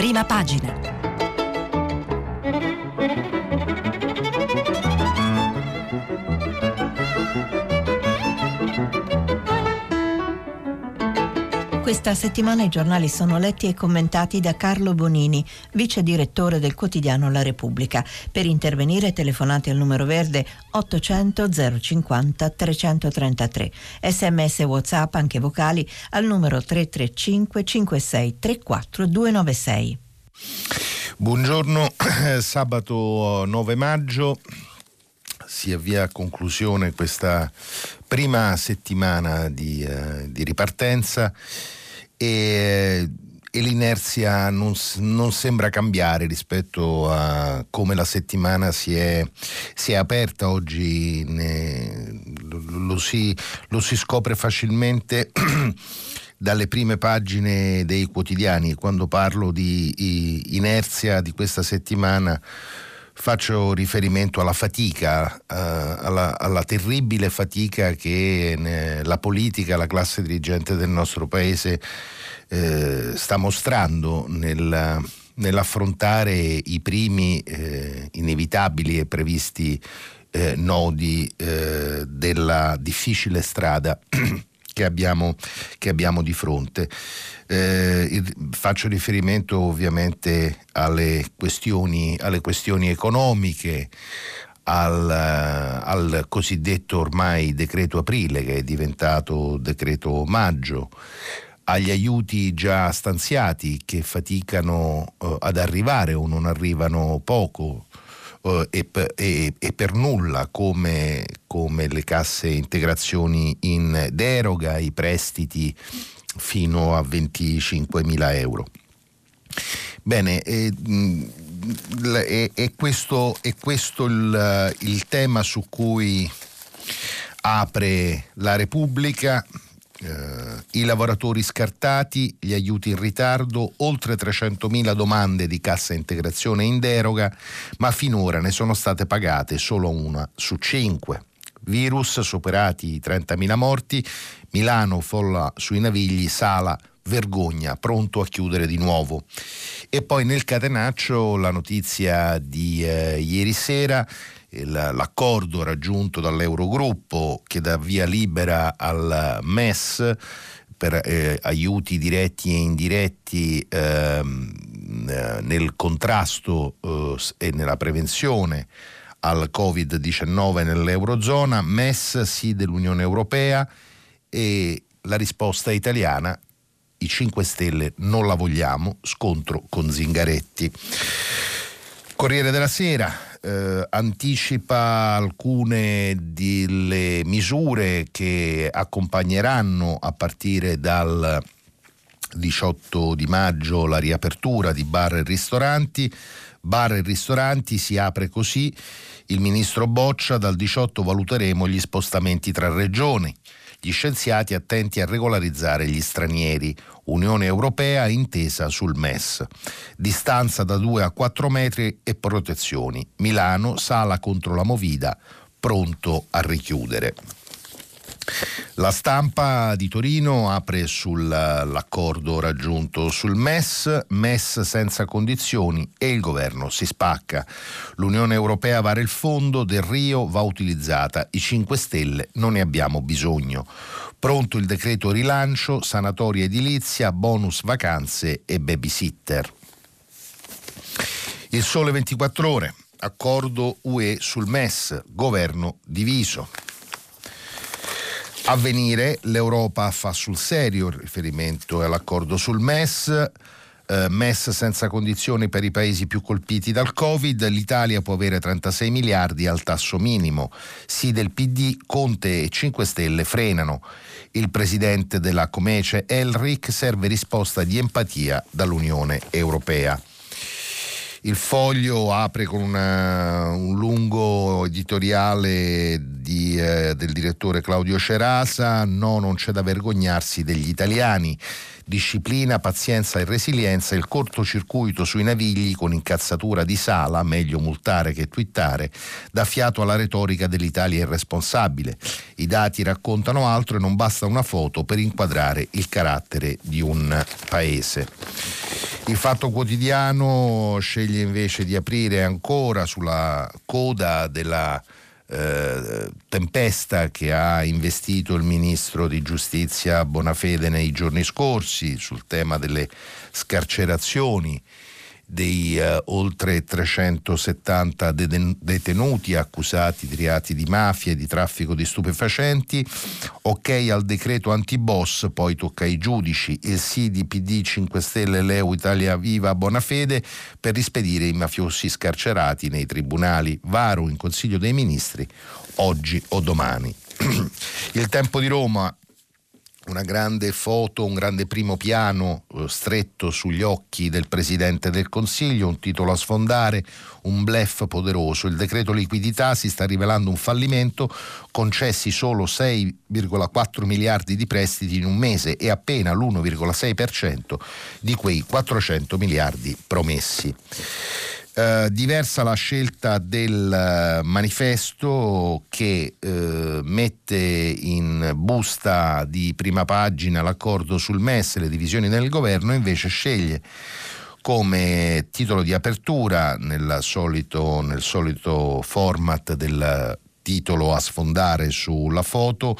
prima pagina. Questa settimana i giornali sono letti e commentati da Carlo Bonini, vice direttore del quotidiano La Repubblica. Per intervenire telefonate al numero verde 800 050 333. Sms WhatsApp anche vocali al numero 335 56 34 296. Buongiorno, sabato 9 maggio si avvia a conclusione questa prima settimana di, uh, di ripartenza e, e l'inerzia non, non, sembra cambiare rispetto a come la settimana si è, si è aperta oggi, ne, lo, si, lo si scopre facilmente. dalle prime pagine dei quotidiani. Quando parlo di inerzia di questa settimana faccio riferimento alla fatica, uh, alla, alla, terribile fatica che ne, la politica, la classe dirigente del nostro paese eh, sta mostrando nel, nell'affrontare i primi eh, inevitabili e previsti eh, nodi eh, della difficile strada che abbiamo, che abbiamo di fronte. Eh, faccio riferimento ovviamente alle questioni, alle questioni economiche, al, al, cosiddetto ormai decreto aprile che è diventato decreto maggio, agli aiuti già stanziati che faticano eh, ad arrivare o non arrivano poco eh, e, e, e, per nulla come, come le casse integrazioni in deroga, i prestiti fino a 25 mila euro. Bene, è, è, è, questo, è questo il, il, tema su cui apre la Repubblica. Uh, I lavoratori scartati, gli aiuti in ritardo, oltre 300.000 domande di cassa integrazione in deroga, ma finora ne sono state pagate solo una su cinque. Virus, superati i 30.000 morti, Milano, folla sui navigli, Sala, vergogna, pronto a chiudere di nuovo. E poi nel catenaccio la notizia di eh, ieri sera, l'accordo raggiunto dall'Eurogruppo che dà via libera al MES per eh, aiuti diretti e indiretti ehm, eh, nel contrasto eh, e nella prevenzione al Covid-19 nell'Eurozona, MES sì dell'Unione Europea e la risposta italiana i 5 Stelle non la vogliamo, scontro con Zingaretti. Corriere della Sera eh, anticipa alcune delle misure che accompagneranno a partire dal 18 di maggio la riapertura di bar e ristoranti. Bar e ristoranti si apre così il ministro Boccia dal 18 valuteremo gli spostamenti tra regioni. Gli scienziati attenti a regolarizzare gli stranieri. Unione Europea intesa sul MES. Distanza da 2 a 4 metri e protezioni. Milano, sala contro la Movida, pronto a richiudere. La stampa di Torino apre sull'accordo raggiunto sul MES, MES senza condizioni e il governo si spacca. L'Unione Europea vara il fondo, del Rio va utilizzata, i 5 Stelle non ne abbiamo bisogno. Pronto il decreto rilancio, sanatoria edilizia, bonus vacanze e babysitter. Il sole 24 ore, accordo UE sul MES, governo diviso. A venire l'Europa fa sul serio riferimento all'accordo sul MES. Eh, MES senza condizioni per i paesi più colpiti dal Covid, l'Italia può avere 36 miliardi al tasso minimo. Sì del PD, Conte e 5 Stelle frenano. Il presidente della Comece Elric serve risposta di empatia dall'Unione Europea. Il foglio apre con una, un lungo editoriale di, eh, del direttore Claudio Cerasa, no non c'è da vergognarsi degli italiani, disciplina, pazienza e resilienza, il cortocircuito sui navigli con incazzatura di sala, meglio multare che twittare, dà fiato alla retorica dell'Italia irresponsabile. I dati raccontano altro e non basta una foto per inquadrare il carattere di un paese. Il Fatto Quotidiano sceglie invece di aprire ancora sulla coda della eh, tempesta che ha investito il ministro di giustizia Bonafede nei giorni scorsi sul tema delle scarcerazioni dei eh, oltre 370 detenuti accusati di reati di mafia e di traffico di stupefacenti. Ok al decreto antiboss, poi tocca ai giudici, il sì PD 5 Stelle Leo Italia Viva Bonafede per rispedire i mafiosi scarcerati nei tribunali. Varo in Consiglio dei Ministri oggi o domani. Il tempo di Roma una grande foto, un grande primo piano eh, stretto sugli occhi del Presidente del Consiglio, un titolo a sfondare, un blef poderoso. Il decreto liquidità si sta rivelando un fallimento, concessi solo 6,4 miliardi di prestiti in un mese e appena l'1,6% di quei 400 miliardi promessi. Eh, diversa la scelta del eh, manifesto che uh, mette in busta di prima pagina l'accordo sul MES le divisioni nel governo, invece sceglie come titolo di apertura solito, nel solito format del titolo a sfondare sulla foto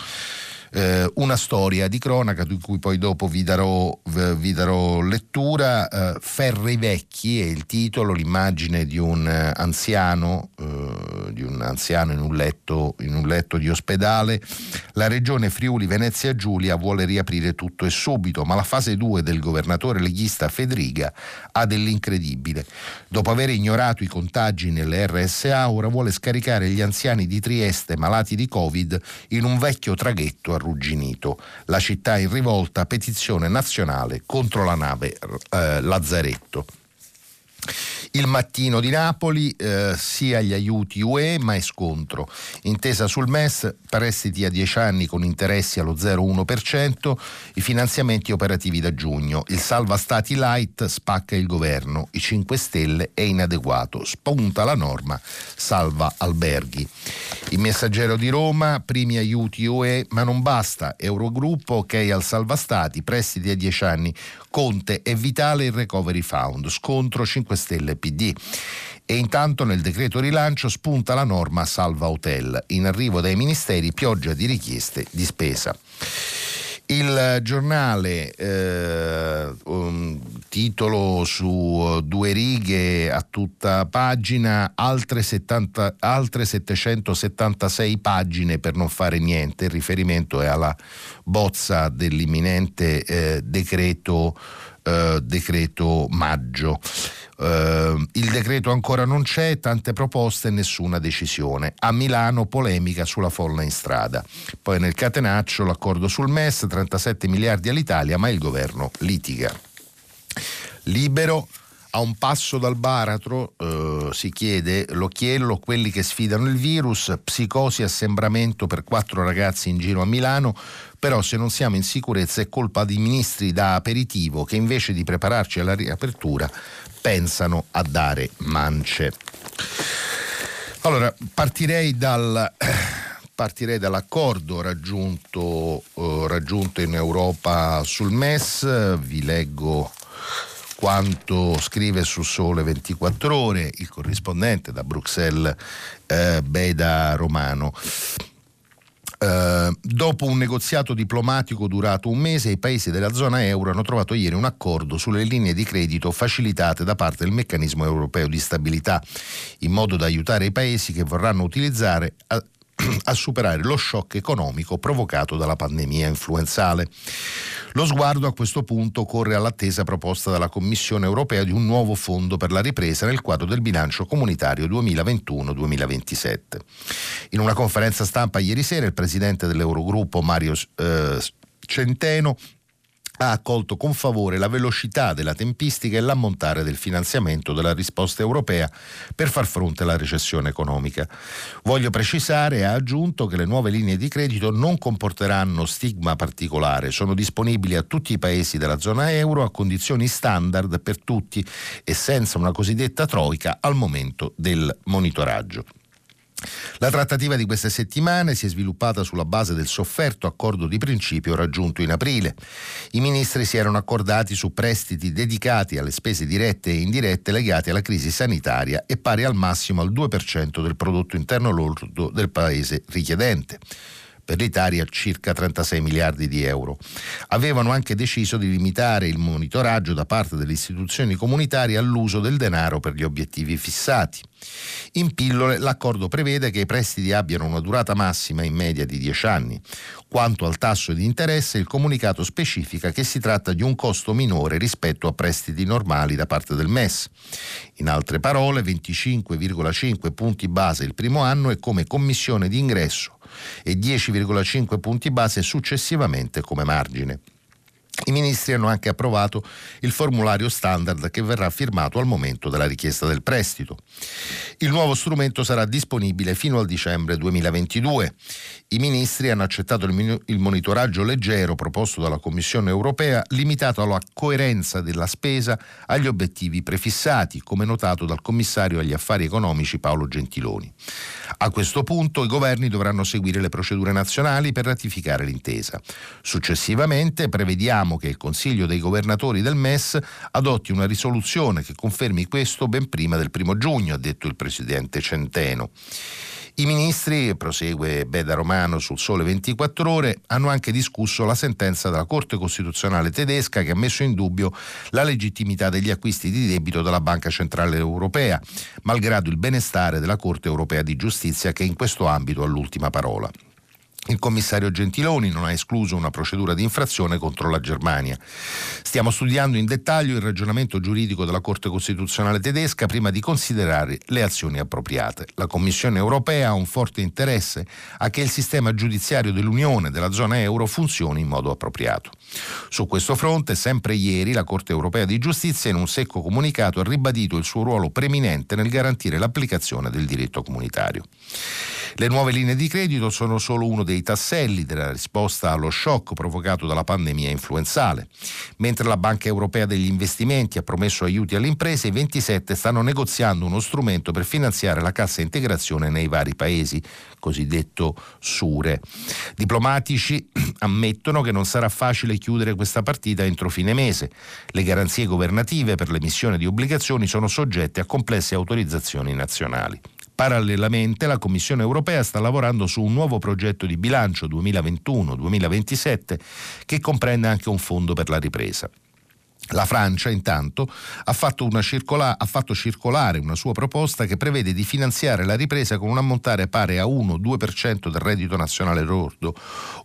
eh, una storia di cronaca di cui poi dopo vi darò, vi darò lettura. Eh, Ferri vecchi è il titolo, l'immagine di un eh, anziano, eh, di un anziano in un, letto, in un letto di ospedale. La regione Friuli Venezia Giulia vuole riaprire tutto e subito, ma la fase 2 del governatore leghista Federica ha dell'incredibile. Dopo aver ignorato i contagi nelle RSA, ora vuole scaricare gli anziani di Trieste malati di Covid in un vecchio traghetto arrugginito. La città in rivolta, petizione nazionale contro la nave eh, Lazzaretto. Il mattino di Napoli, eh, sia gli aiuti UE, ma è scontro. Intesa sul MES, prestiti a 10 anni con interessi allo 0,1%, i finanziamenti operativi da giugno. Il salva stati light spacca il governo, i 5 Stelle è inadeguato, spunta la norma, salva alberghi. Il messaggero di Roma, primi aiuti UE, ma non basta. Eurogruppo, ok al salva stati, prestiti a 10 anni. Conte è vitale il recovery fund, scontro 5 Stelle PD. E intanto nel decreto rilancio spunta la norma salva hotel, in arrivo dai ministeri pioggia di richieste di spesa. Il giornale, eh, un titolo su due righe a tutta pagina, altre, 70, altre 776 pagine per non fare niente, il riferimento è alla bozza dell'imminente eh, decreto, eh, decreto maggio. Uh, il decreto ancora non c'è, tante proposte e nessuna decisione. A Milano polemica sulla folla in strada. Poi nel catenaccio l'accordo sul MES, 37 miliardi all'Italia, ma il governo litiga. Libero a un passo dal baratro eh, si chiede l'occhiello, quelli che sfidano il virus, psicosi, assembramento per quattro ragazzi in giro a Milano, però se non siamo in sicurezza è colpa di ministri da aperitivo che invece di prepararci alla riapertura pensano a dare mance. Allora, partirei dal partirei dall'accordo raggiunto, eh, raggiunto, in Europa sul MES, vi leggo quanto scrive su Sole 24 ore il corrispondente da Bruxelles eh, Beda Romano. Uh, dopo un negoziato diplomatico durato un mese, i paesi della zona euro hanno trovato ieri un accordo sulle linee di credito facilitate da parte del meccanismo europeo di stabilità, in modo da aiutare i paesi che vorranno utilizzare a, superare lo shock economico provocato dalla pandemia influenzale. Lo sguardo a questo punto corre all'attesa proposta dalla Commissione europea di un nuovo fondo per la ripresa nel quadro del bilancio comunitario 2021-2027. In una conferenza stampa ieri sera il presidente dell'Eurogruppo Mario eh, Centeno ha accolto con favore la velocità della tempistica e l'ammontare del finanziamento della risposta europea per far fronte alla recessione economica. Voglio precisare, ha aggiunto, che le nuove linee di credito non comporteranno stigma particolare, sono disponibili a tutti i paesi della zona euro a condizioni standard per tutti e senza una cosiddetta troica al momento del monitoraggio. La trattativa di queste settimane si è sviluppata sulla base del sofferto accordo di principio raggiunto in aprile. I ministri si erano accordati su prestiti dedicati alle spese dirette e indirette legate alla crisi sanitaria e pari al massimo al 2% del prodotto interno lordo del paese richiedente per l'Italia circa 36 miliardi di euro. Avevano anche deciso di limitare il monitoraggio da parte delle istituzioni comunitarie all'uso del denaro per gli obiettivi fissati. In pillole l'accordo prevede che i prestiti abbiano una durata massima in media di 10 anni. Quanto al tasso di interesse, il comunicato specifica che si tratta di un costo minore rispetto a prestiti normali da parte del MES. In altre parole, 25,5 punti base il primo anno e come commissione di ingresso e 10,5 punti base successivamente come margine. I ministri hanno anche approvato il formulario standard che verrà firmato al momento della richiesta del prestito. Il nuovo strumento sarà disponibile fino al dicembre 2022. I ministri hanno accettato il, monitoraggio leggero proposto dalla Commissione europea limitato alla coerenza della spesa agli obiettivi prefissati, come notato dal commissario agli affari economici Paolo Gentiloni. A questo punto i governi dovranno seguire le procedure nazionali per ratificare l'intesa. Successivamente prevediamo Chiediamo che il Consiglio dei governatori del MES adotti una risoluzione che confermi questo ben prima del primo giugno, ha detto il Presidente Centeno. I ministri, prosegue Beda Romano sul Sole 24 Ore, hanno anche discusso la sentenza della Corte Costituzionale tedesca che ha messo in dubbio la legittimità degli acquisti di debito dalla Banca Centrale Europea, malgrado il benestare della Corte Europea di Giustizia che in questo ambito ha l'ultima parola. Il commissario Gentiloni non ha escluso una procedura di infrazione contro la Germania. Stiamo studiando in dettaglio il ragionamento giuridico della Corte Costituzionale tedesca prima di considerare le azioni appropriate. La Commissione europea ha un forte interesse a che il sistema giudiziario dell'Unione della zona euro funzioni in modo appropriato. Su questo fronte, sempre ieri, la Corte europea di giustizia in un secco comunicato ha ribadito il suo ruolo preminente nel garantire l'applicazione del diritto comunitario. Le nuove linee di credito sono solo uno dei tasselli della risposta allo shock provocato dalla pandemia influenzale. Mentre la Banca Europea degli Investimenti ha promesso aiuti alle imprese, i 27 stanno negoziando uno strumento per finanziare la cassa integrazione nei vari paesi, cosiddetto SURE. Diplomatici ammettono che non sarà facile chiudere questa partita entro fine mese. Le garanzie governative per l'emissione di obbligazioni sono soggette a complesse autorizzazioni nazionali. Parallelamente la Commissione europea sta lavorando su un nuovo progetto di bilancio 2021-2027 che comprende anche un fondo per la ripresa. La Francia, intanto, ha fatto, circola- ha fatto, circolare una sua proposta che prevede di finanziare la ripresa con un ammontare pari a 1-2% del reddito nazionale lordo,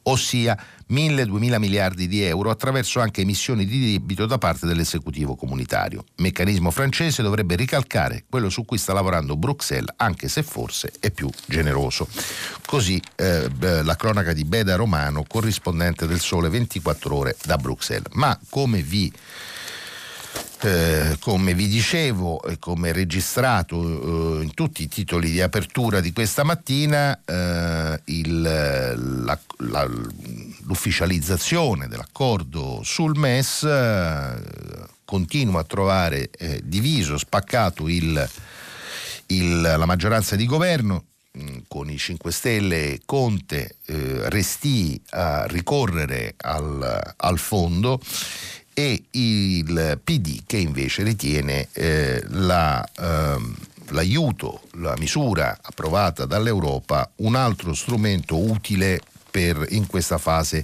ossia 1.000-2.000 miliardi di euro attraverso anche emissioni di debito da parte dell'esecutivo comunitario. Meccanismo francese dovrebbe ricalcare quello su cui sta lavorando Bruxelles, anche se forse è più generoso. Così eh, la cronaca di Beda Romano, corrispondente del Sole 24 ore da Bruxelles. Ma come vi eh, come vi dicevo e come registrato eh, in tutti i titoli di apertura di questa mattina, eh, il, la, la, l'ufficializzazione dell'accordo sul MES eh, continua a trovare eh, diviso, spaccato il, il, la maggioranza di governo mm, con i 5 Stelle Conte eh, resti a ricorrere al, al fondo e il PD che invece ritiene eh, la, ehm, l'aiuto, la misura approvata dall'Europa un altro strumento utile per, in questa fase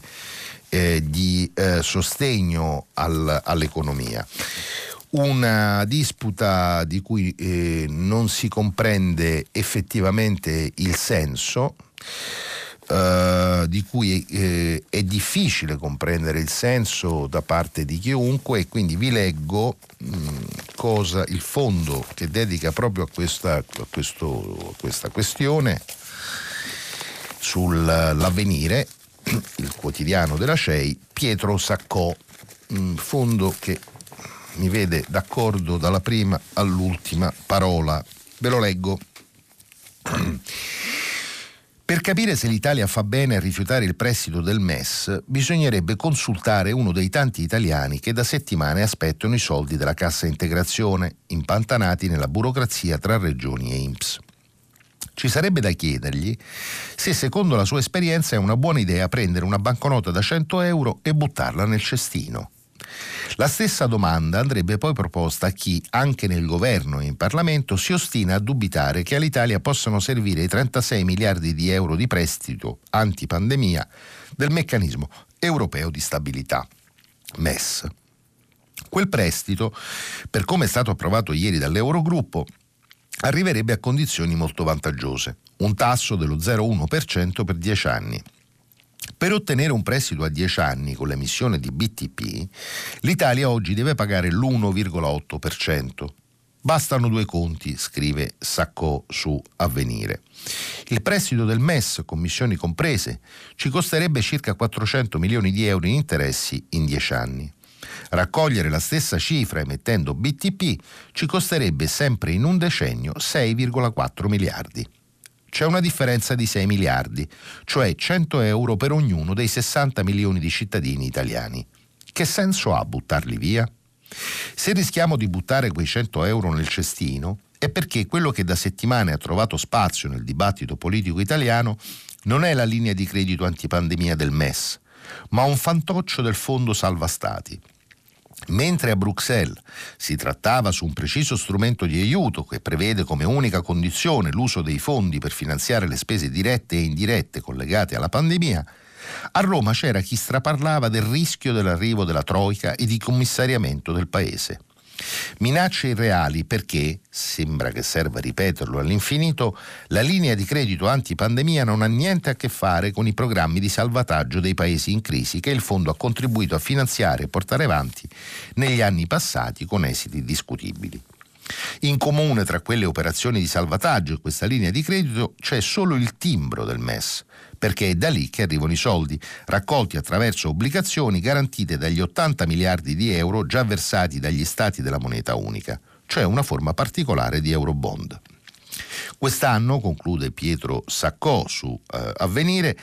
eh, di eh, sostegno al, all'economia. Una disputa di cui eh, non si comprende effettivamente il senso, Uh, di cui eh, è difficile comprendere il senso da parte di chiunque e quindi vi leggo mh, cosa il fondo che dedica proprio a questa, a questo, a questa questione sull'avvenire, il quotidiano della CEI, Pietro Saccò, fondo che mi vede d'accordo dalla prima all'ultima parola. Ve lo leggo. Per capire se l'Italia fa bene a rifiutare il prestito del MES, bisognerebbe consultare uno dei tanti italiani che da settimane aspettano i soldi della cassa integrazione, impantanati nella burocrazia tra regioni e INPS. Ci sarebbe da chiedergli se secondo la sua esperienza è una buona idea prendere una banconota da 100 euro e buttarla nel cestino. La stessa domanda andrebbe poi proposta a chi, anche nel governo e in Parlamento, si ostina a dubitare che all'Italia possano servire i 36 miliardi di euro di prestito antipandemia del meccanismo europeo di stabilità, MES. Quel prestito, per come è stato approvato ieri dall'Eurogruppo, arriverebbe a condizioni molto vantaggiose, un tasso dello 0,1% per 10 anni. Per ottenere un prestito a 10 anni con l'emissione di BTP, l'Italia oggi deve pagare l'1,8%. Bastano due conti, scrive Sacco su Avvenire. Il prestito del MES, commissioni comprese, ci costerebbe circa 400 milioni di euro in interessi in 10 anni. Raccogliere la stessa cifra emettendo BTP ci costerebbe sempre in un decennio 6,4 miliardi. C'è una differenza di 6 miliardi, cioè 100 euro per ognuno dei 60 milioni di cittadini italiani. Che senso ha buttarli via? Se rischiamo di buttare quei 100 euro nel cestino, è perché quello che da settimane ha trovato spazio nel dibattito politico italiano non è la linea di credito antipandemia del MES, ma un fantoccio del Fondo Salva Stati. Mentre a Bruxelles si trattava su un preciso strumento di aiuto che prevede come unica condizione l'uso dei fondi per finanziare le spese dirette e indirette collegate alla pandemia, a Roma c'era chi straparlava del rischio dell'arrivo della Troica e di commissariamento del Paese. Minacce irreali perché, sembra che serva ripeterlo all'infinito, la linea di credito antipandemia non ha niente a che fare con i programmi di salvataggio dei paesi in crisi che il fondo ha contribuito a finanziare e portare avanti negli anni passati con esiti discutibili. In comune tra quelle operazioni di salvataggio e questa linea di credito c'è solo il timbro del MES, perché è da lì che arrivano i soldi, raccolti attraverso obbligazioni garantite dagli 80 miliardi di euro già versati dagli stati della moneta unica, cioè una forma particolare di Eurobond. Quest'anno, conclude Pietro Saccò su eh, Avvenire,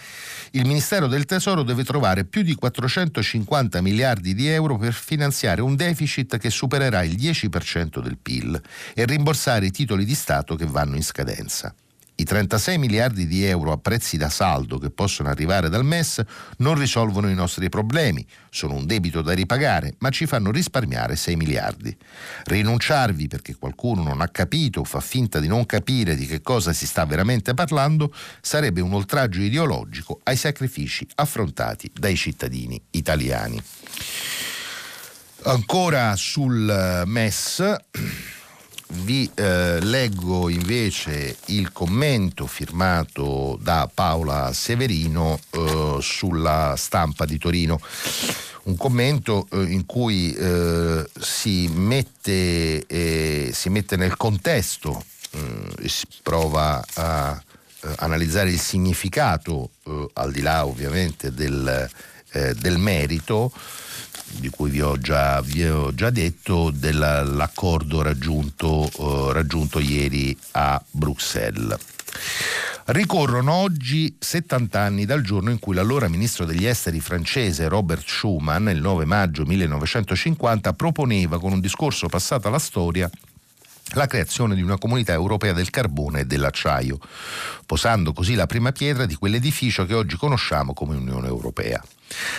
il Ministero del Tesoro deve trovare più di 450 miliardi di euro per finanziare un deficit che supererà il 10% del PIL e rimborsare i titoli di Stato che vanno in scadenza. I 36 miliardi di euro a prezzi da saldo che possono arrivare dal MES non risolvono i nostri problemi, sono un debito da ripagare, ma ci fanno risparmiare 6 miliardi. Rinunciarvi perché qualcuno non ha capito o fa finta di non capire di che cosa si sta veramente parlando sarebbe un oltraggio ideologico ai sacrifici affrontati dai cittadini italiani. Ancora sul MES vi eh, leggo invece il commento firmato da Paola Severino eh, sulla stampa di Torino. Un commento eh, in cui eh, si mette, eh, si, mette, nel contesto eh, e si prova a analizzare il significato, al di là ovviamente del, del merito, di cui vi ho già, vi ho già detto, dell'accordo raggiunto, eh, raggiunto ieri a Bruxelles. Ricorrono oggi 70 anni dal giorno in cui l'allora ministro degli esteri francese Robert Schuman, il 9 maggio 1950, proponeva con un discorso passato alla storia la creazione di una comunità europea del carbone e dell'acciaio, posando così la prima pietra di quell'edificio che oggi conosciamo come Unione Europea.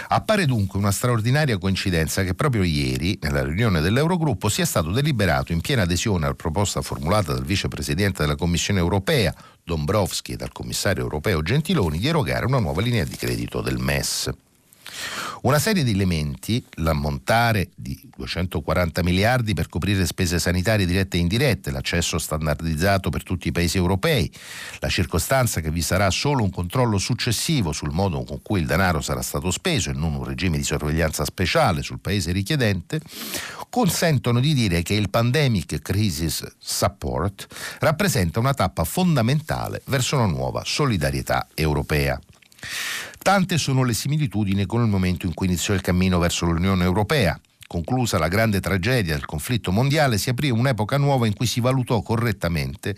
Appare dunque una straordinaria coincidenza che proprio ieri, nella riunione dell'Eurogruppo, sia stato deliberato in piena adesione alla proposta formulata dal vicepresidente della Commissione europea, Dombrovski, e dal commissario europeo Gentiloni di erogare una nuova linea di credito del MES. Una serie di elementi, l'ammontare di 240 miliardi per coprire spese sanitarie dirette e indirette, l'accesso standardizzato per tutti i paesi europei, la circostanza che vi sarà solo un controllo successivo sul modo con cui il denaro sarà stato speso e non un regime di sorveglianza speciale sul paese richiedente, consentono di dire che il Pandemic Crisis Support rappresenta una tappa fondamentale verso una nuova solidarietà europea. Tante sono le similitudini con il momento in cui iniziò il cammino verso l'Unione Europea, Conclusa la grande tragedia del conflitto mondiale, si aprì un'epoca nuova in cui si valutò correttamente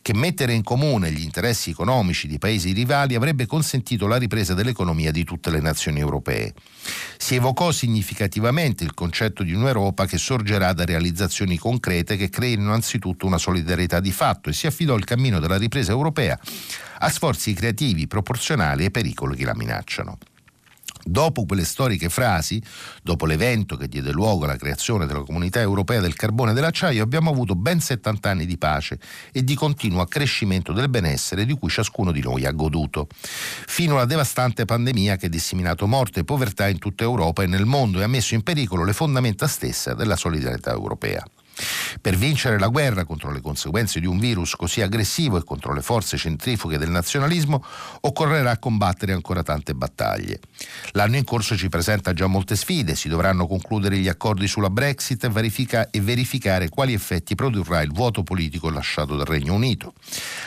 che mettere in comune gli interessi economici di paesi rivali avrebbe consentito la ripresa dell'economia di tutte le nazioni europee. Si evocò significativamente il concetto di un'Europa che sorgerà da realizzazioni concrete che creino innanzitutto una solidarietà di fatto e si affidò il cammino della ripresa europea a sforzi creativi proporzionali ai pericoli che la minacciano. Dopo quelle storiche frasi, dopo l'evento che diede luogo alla creazione della comunità europea del carbone e dell'acciaio, abbiamo avuto ben 70 anni di pace e di continuo accrescimento del benessere di cui ciascuno di noi ha goduto, fino alla devastante pandemia che ha disseminato morte e povertà in tutta Europa e nel mondo e ha messo in pericolo le fondamenta stesse della solidarietà europea. Per vincere la guerra contro le conseguenze di un virus così aggressivo e contro le forze centrifughe del nazionalismo occorrerà combattere ancora tante battaglie. L'anno in corso ci presenta già molte sfide, si dovranno concludere gli accordi sulla Brexit verifica- e verificare quali effetti produrrà il vuoto politico lasciato dal Regno Unito.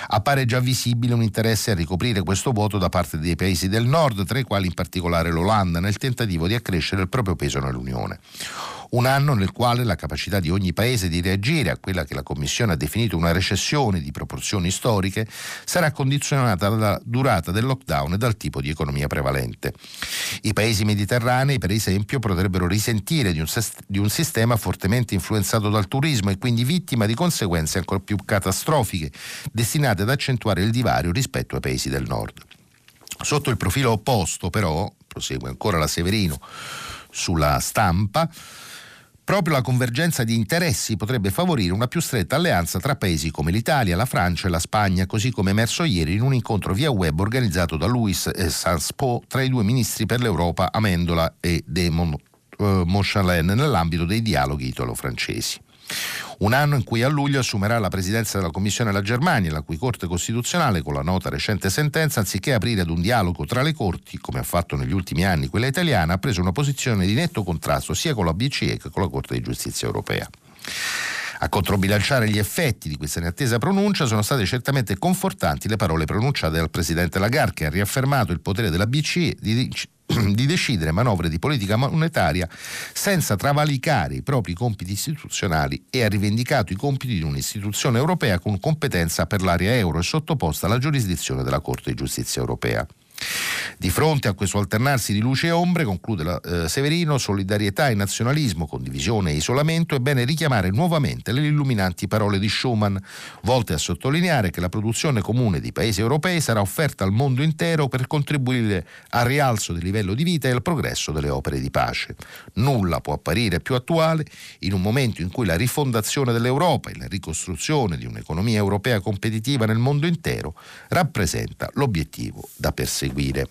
Appare già visibile un interesse a ricoprire questo vuoto da parte dei paesi del nord, tra i quali in particolare l'Olanda, nel tentativo di accrescere il proprio peso nell'Unione. Un anno nel quale la capacità di ogni paese di reagire a quella che la Commissione ha definito una recessione di proporzioni storiche sarà condizionata dalla durata del lockdown e dal tipo di economia prevalente. I paesi mediterranei, per esempio, potrebbero risentire di un, di un sistema fortemente influenzato dal turismo e quindi vittima di conseguenze ancora più catastrofiche, destinate ad accentuare il divario rispetto ai paesi del nord. Sotto il profilo opposto, però, prosegue ancora la Severino sulla stampa, Proprio la convergenza di interessi potrebbe favorire una più stretta alleanza tra paesi come l'Italia, la Francia e la Spagna, così come emerso ieri in un incontro via web organizzato da Louis Sanspo tra i due ministri per l'Europa Amendola e Demon uh, Monchalin nell'ambito dei dialoghi italo-francesi. Un anno in cui a luglio assumerà la presidenza della Commissione la Germania, la cui Corte Costituzionale, con la nota recente sentenza, anziché aprire ad un dialogo tra le corti, come ha fatto negli ultimi anni quella italiana, ha preso una posizione di netto contrasto sia con la BCE che con la Corte di Giustizia europea. A controbilanciare gli effetti di questa inattesa pronuncia sono state certamente confortanti le parole pronunciate dal Presidente Lagarde che ha riaffermato il potere della BCE di di decidere manovre di politica monetaria senza travalicare i propri compiti istituzionali e ha rivendicato i compiti di un'istituzione europea con competenza per l'area euro e sottoposta alla giurisdizione della Corte di giustizia europea. Di fronte a questo alternarsi di luce e ombre, conclude la, eh, Severino, solidarietà e nazionalismo, condivisione e isolamento, è bene richiamare nuovamente le illuminanti parole di Schuman, volte a sottolineare che la produzione comune di paesi europei sarà offerta al mondo intero per contribuire al rialzo del livello di vita e al progresso delle opere di pace. Nulla può apparire più attuale in un momento in cui la rifondazione dell'Europa e la ricostruzione di un'economia europea competitiva nel mondo intero rappresenta l'obiettivo da perseguire seguire.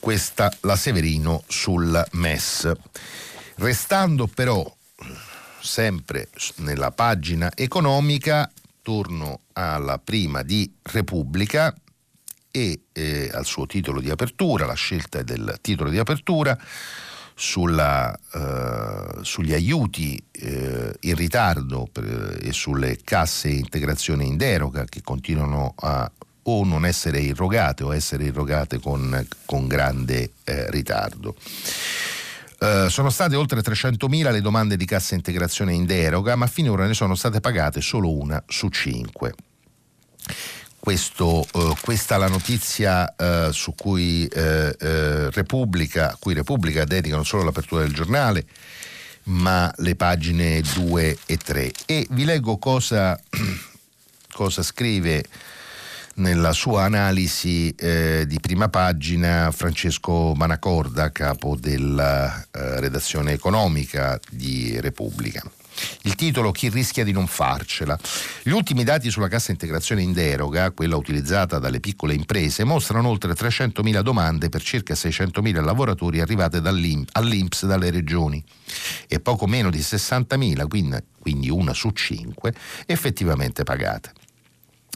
Questa la Severino sul MES. Restando però sempre nella pagina economica, torno alla prima di Repubblica e eh, al suo titolo di apertura, la scelta del titolo di apertura sulla, eh, sugli aiuti eh, in ritardo per, e sulle casse integrazione in deroga che continuano a o non essere irrogate o essere irrogate con, con grande eh, ritardo. Uh, sono state oltre 300.000 le domande di cassa integrazione in deroga, ma finora ne sono state pagate solo una su cinque. Questo, uh, questa è la notizia uh, su cui, Repubblica, a cui Repubblica dedica non solo l'apertura del giornale, ma le pagine 2 e 3. E vi leggo cosa, cosa scrive nella sua analisi eh, di prima pagina Francesco Manacorda, capo della eh, redazione economica di Repubblica. Il titolo Chi rischia di non farcela. Gli ultimi dati sulla cassa integrazione in deroga, quella utilizzata dalle piccole imprese, mostrano oltre 300.000 domande per circa 600.000 lavoratori arrivate all'Inps dalle regioni e poco meno di 60.000, quindi, una su cinque, effettivamente pagate.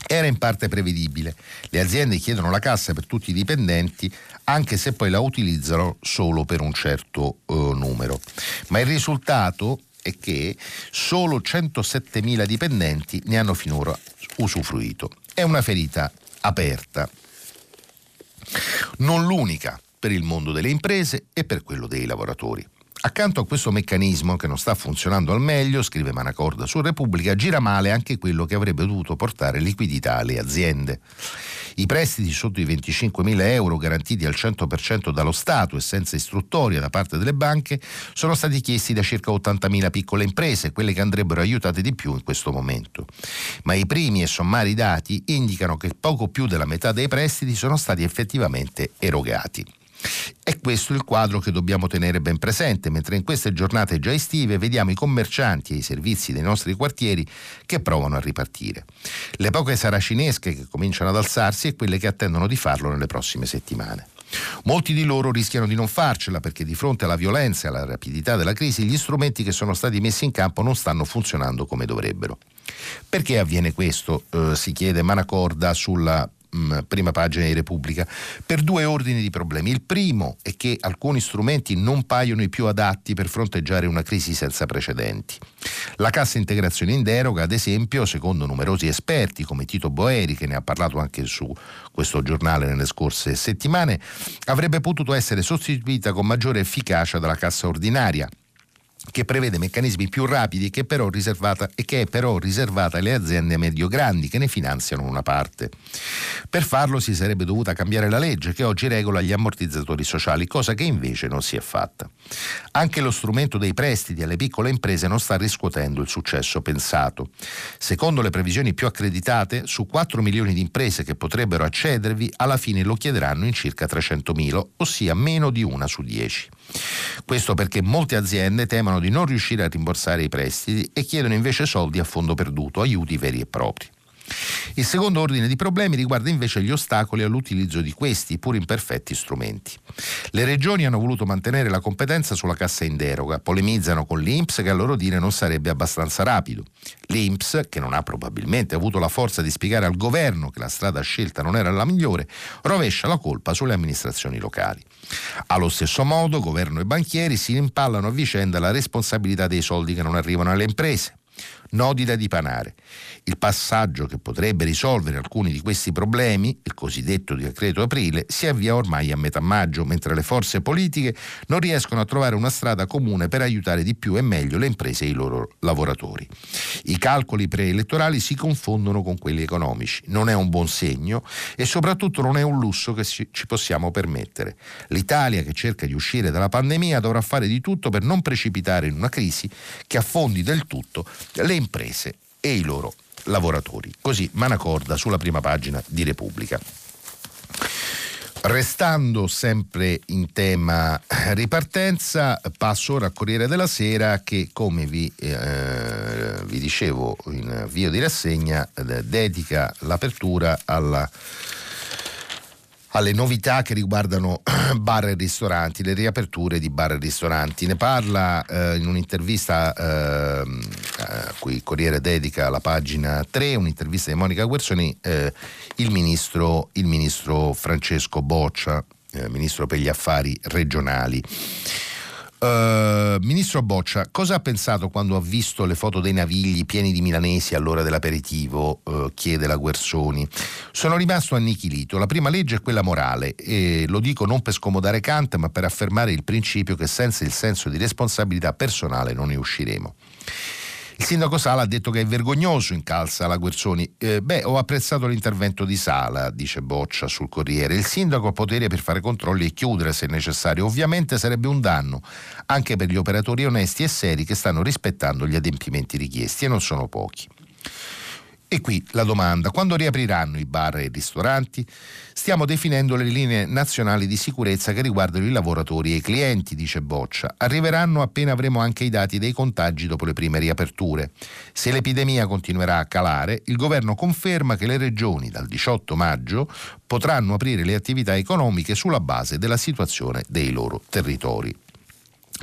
Era in parte prevedibile. Le aziende chiedono la cassa per tutti i dipendenti anche se poi la utilizzano solo per un certo uh, numero. Ma il risultato è che solo 107.000 dipendenti ne hanno finora usufruito. È una ferita aperta. Non l'unica per il mondo delle imprese e per quello dei lavoratori. Accanto a questo meccanismo che non sta funzionando al meglio, scrive Manacorda su Repubblica, gira male anche quello che avrebbe dovuto portare liquidità alle aziende. I prestiti sotto i 25.000 euro garantiti al 100% dallo Stato e senza istruttoria da parte delle banche sono stati chiesti da circa 80.000 piccole imprese, quelle che andrebbero aiutate di più in questo momento. Ma i primi e sommari dati indicano che poco più della metà dei prestiti sono stati effettivamente erogati. È questo il quadro che dobbiamo tenere ben presente, mentre in queste giornate già estive vediamo i commercianti e i servizi dei nostri quartieri che provano a ripartire. Le poche saracinesche che cominciano ad alzarsi e quelle che attendono di farlo nelle prossime settimane. Molti di loro rischiano di non farcela perché di fronte alla violenza e alla rapidità della crisi gli strumenti che sono stati messi in campo non stanno funzionando come dovrebbero. Perché avviene questo? Eh, si chiede Manacorda sulla Mm, prima pagina di Repubblica, per due ordini di problemi. Il primo è che alcuni strumenti non paiono i più adatti per fronteggiare una crisi senza precedenti. La cassa integrazione in deroga, ad esempio, secondo numerosi esperti come Tito Boeri, che ne ha parlato anche su questo giornale nelle scorse settimane, avrebbe potuto essere sostituita con maggiore efficacia dalla cassa ordinaria che prevede meccanismi più rapidi che e che è però riservata alle aziende medio-grandi che ne finanziano una parte. Per farlo si sarebbe dovuta cambiare la legge che oggi regola gli ammortizzatori sociali, cosa che invece non si è fatta. Anche lo strumento dei prestiti alle piccole imprese non sta riscuotendo il successo pensato. Secondo le previsioni più accreditate, su 4 milioni di imprese che potrebbero accedervi, alla fine lo chiederanno in circa 300.000, ossia meno di una su 10. Questo perché molte aziende temono di non riuscire a rimborsare i prestiti e chiedono invece soldi a fondo perduto, aiuti veri e propri. Il secondo ordine di problemi riguarda invece gli ostacoli all'utilizzo di questi, pur imperfetti, strumenti. Le regioni hanno voluto mantenere la competenza sulla cassa in deroga, polemizzano con l'INPS che a loro dire non sarebbe abbastanza rapido. L'INPS, che non ha probabilmente avuto la forza di spiegare al governo che la strada scelta non era la migliore, rovescia la colpa sulle amministrazioni locali. Allo stesso modo, governo e banchieri si rimpallano a vicenda la responsabilità dei soldi che non arrivano alle imprese nodi da dipanare. Il passaggio che potrebbe risolvere alcuni di questi problemi, il cosiddetto decreto aprile, si avvia ormai a metà maggio, mentre le forze politiche non riescono a trovare una strada comune per aiutare di più e meglio le imprese e i loro lavoratori. I calcoli preelettorali si confondono con quelli economici. Non è un buon segno e soprattutto non è un lusso che ci possiamo permettere. L'Italia che cerca di uscire dalla pandemia dovrà fare di tutto per non precipitare in una crisi che affondi del tutto le imprese e i loro lavoratori. Così Manacorda sulla prima pagina di Repubblica. Restando sempre in tema ripartenza, passo ora al Corriere della Sera che, come vi, eh, vi dicevo in via di rassegna, eh, dedica l'apertura alla alle novità che riguardano bar e ristoranti, le riaperture di bar e ristoranti. Ne parla eh, in un'intervista eh, a cui il Corriere dedica la pagina 3, un'intervista di Monica Guersoni, eh, il, ministro, il, ministro, Francesco Boccia, eh, ministro per gli affari regionali. Uh, Ministro Boccia, cosa ha pensato quando ha visto le foto dei navigli pieni di milanesi all'ora dell'aperitivo? Uh, chiede la Guersoni. Sono rimasto annichilito. La prima legge è quella morale e lo dico non per scomodare Kant, ma per affermare il principio che senza il senso di responsabilità personale non ne usciremo. Il sindaco Sala ha detto che è vergognoso, incalza la Guerzoni. Eh, beh, ho apprezzato l'intervento di Sala, dice Boccia sul Corriere. Il sindaco ha potere per fare controlli e chiudere se necessario. Ovviamente sarebbe un danno anche per gli operatori onesti e seri che stanno rispettando gli adempimenti richiesti e non sono pochi. E qui la domanda, quando riapriranno i bar e i ristoranti? Stiamo definendo le linee nazionali di sicurezza che riguardano i lavoratori e i clienti, dice Boccia. Arriveranno appena avremo anche i dati dei contagi dopo le prime riaperture. Se l'epidemia continuerà a calare, il governo conferma che le regioni dal 18 maggio potranno aprire le attività economiche sulla base della situazione dei loro territori.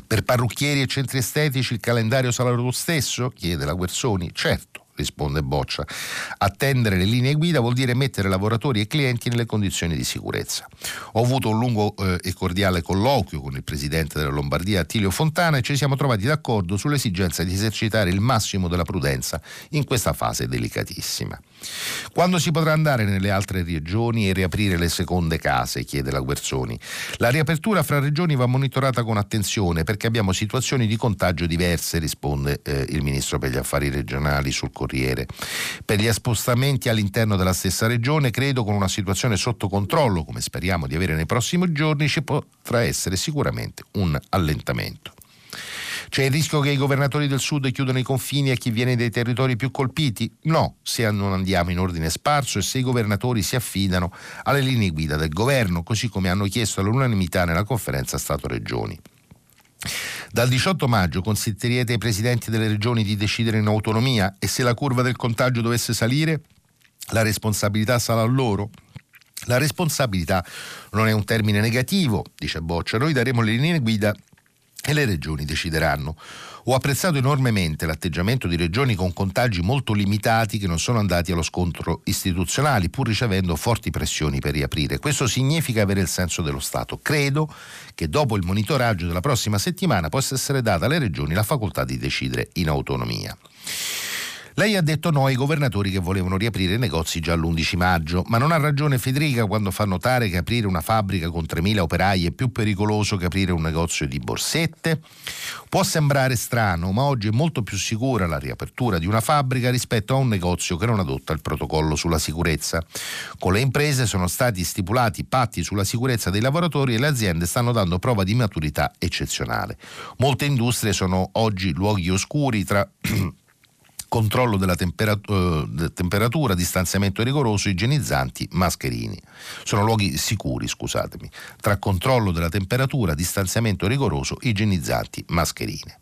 Per parrucchieri e centri estetici il calendario sarà lo stesso? chiede la Guersoni. Certo risponde Boccia. Attendere le linee guida vuol dire mettere lavoratori e clienti nelle condizioni di sicurezza. Ho avuto un lungo eh, e cordiale colloquio con il presidente della Lombardia Attilio Fontana e ci siamo trovati d'accordo sull'esigenza di esercitare il massimo della prudenza in questa fase delicatissima. Quando si potrà andare nelle altre regioni e riaprire le seconde case? chiede la Guerzoni. La riapertura fra regioni va monitorata con attenzione perché abbiamo situazioni di contagio diverse, risponde eh, il ministro per gli affari regionali sul Corriere. Per gli spostamenti all'interno della stessa regione, credo con una situazione sotto controllo, come speriamo di avere nei prossimi giorni, ci potrà essere sicuramente un allentamento. C'è il rischio che i governatori del sud chiudano i confini a chi viene dai territori più colpiti? No, se non andiamo in ordine sparso e se i governatori si affidano alle linee guida del governo, così come hanno chiesto all'unanimità nella conferenza Stato-Regioni. Dal 18 maggio consentirete ai presidenti delle regioni di decidere in autonomia e se la curva del contagio dovesse salire, la responsabilità sarà loro? La responsabilità non è un termine negativo, dice Boccia, noi daremo le linee guida e le regioni decideranno. Ho apprezzato enormemente l'atteggiamento di regioni con contagi molto limitati che non sono andati allo scontro istituzionale, pur ricevendo forti pressioni per riaprire. Questo significa avere il senso dello Stato. Credo che dopo il monitoraggio della prossima settimana possa essere data alle regioni la facoltà di decidere in autonomia. Lei ha detto no ai governatori che volevano riaprire i negozi già l'11 maggio, ma non ha ragione Federica quando fa notare che aprire una fabbrica con 3.000 operai è più pericoloso che aprire un negozio di borsette? Può sembrare strano, ma oggi è molto più sicura la riapertura di una fabbrica rispetto a un negozio che non adotta il protocollo sulla sicurezza. Con le imprese sono stati stipulati patti sulla sicurezza dei lavoratori e le aziende stanno dando prova di maturità eccezionale. Molte industrie sono oggi luoghi oscuri tra controllo della temperatura, eh, temperatura, distanziamento rigoroso, igienizzanti, mascherini. Sono luoghi sicuri, scusatemi, tra controllo della temperatura, distanziamento rigoroso, igienizzanti, mascherine.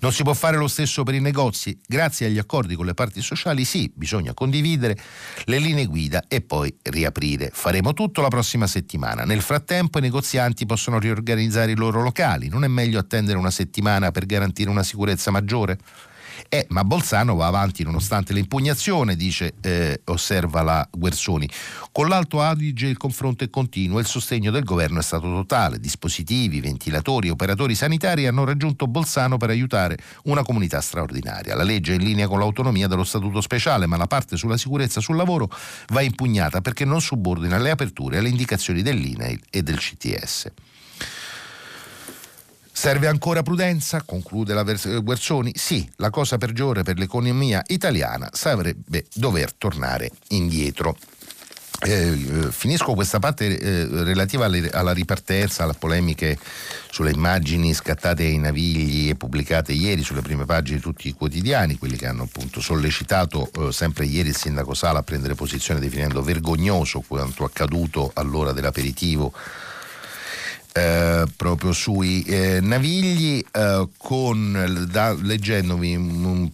Non si può fare lo stesso per i negozi? Grazie agli accordi con le parti sociali sì, bisogna condividere le linee guida e poi riaprire. Faremo tutto la prossima settimana. Nel frattempo i negozianti possono riorganizzare i loro locali. Non è meglio attendere una settimana per garantire una sicurezza maggiore? Eh, ma Bolzano va avanti nonostante l'impugnazione, dice, eh, osserva la Guerzoni. Con l'Alto Adige il confronto è continuo e il sostegno del governo è stato totale. Dispositivi, ventilatori operatori sanitari hanno raggiunto Bolzano per aiutare una comunità straordinaria. La legge è in linea con l'autonomia dello statuto speciale, ma la parte sulla sicurezza sul lavoro va impugnata perché non subordina le aperture alle indicazioni dell'INEI e del CTS. Serve ancora prudenza? Conclude la Guerzoni. Sì, la cosa peggiore per l'economia italiana sarebbe dover tornare indietro. Eh, eh, finisco questa parte eh, relativa alle, alla ripartenza, alle polemiche sulle immagini scattate ai navigli e pubblicate ieri sulle prime pagine di tutti i quotidiani, quelli che hanno appunto sollecitato eh, sempre ieri il sindaco Sala a prendere posizione definendo vergognoso quanto accaduto all'ora dell'aperitivo eh, proprio sui eh, navigli eh, con da, leggendovi un,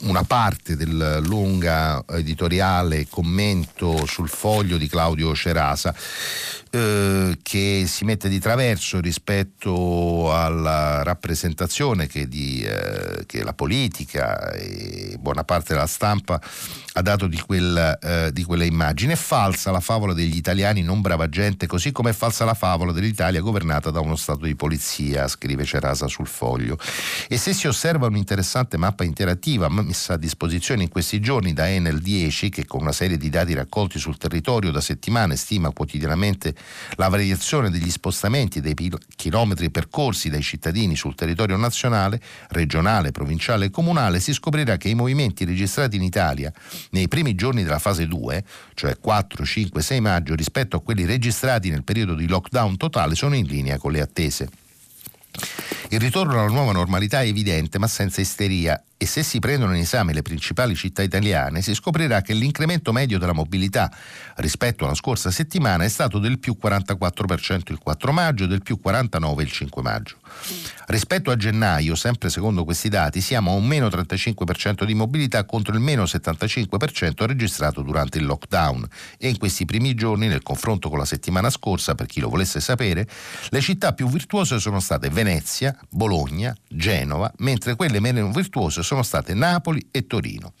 una parte del lunga editoriale commento sul foglio di Claudio Cerasa eh, che si mette di traverso rispetto alla rappresentazione che, di, eh, che la politica e buona parte della stampa ha dato di, quel, di quella immagine. È falsa la favola degli italiani non brava gente, così come è falsa la favola dell'Italia governata da uno Stato di polizia, scrive Cerasa sul foglio. E se si osserva un'interessante mappa interattiva messa a disposizione in questi giorni da Enel 10, che con una serie di dati raccolti sul territorio da settimane stima quotidianamente la variazione degli spostamenti dei chilometri percorsi dai cittadini sul territorio nazionale, regionale, provinciale e comunale, si scoprirà che i movimenti registrati in Italia nei primi giorni della fase 2, cioè 4, 5, 6 maggio, rispetto a quelli registrati nel periodo di lockdown totale, sono in linea con le attese. Il ritorno alla nuova normalità è evidente ma senza isteria e se si prendono in esame le principali città italiane si scoprirà che l'incremento medio della mobilità rispetto alla scorsa settimana è stato del più 44% il 4 maggio e del più 49% il 5 maggio. Rispetto a gennaio, sempre secondo questi dati, siamo a un meno 35% di mobilità contro il meno 75% registrato durante il lockdown e in questi primi giorni, nel confronto con la settimana scorsa, per chi lo volesse sapere, le città più virtuose sono state Venezia, Bologna, Genova, mentre quelle meno virtuose sono state Napoli e Torino.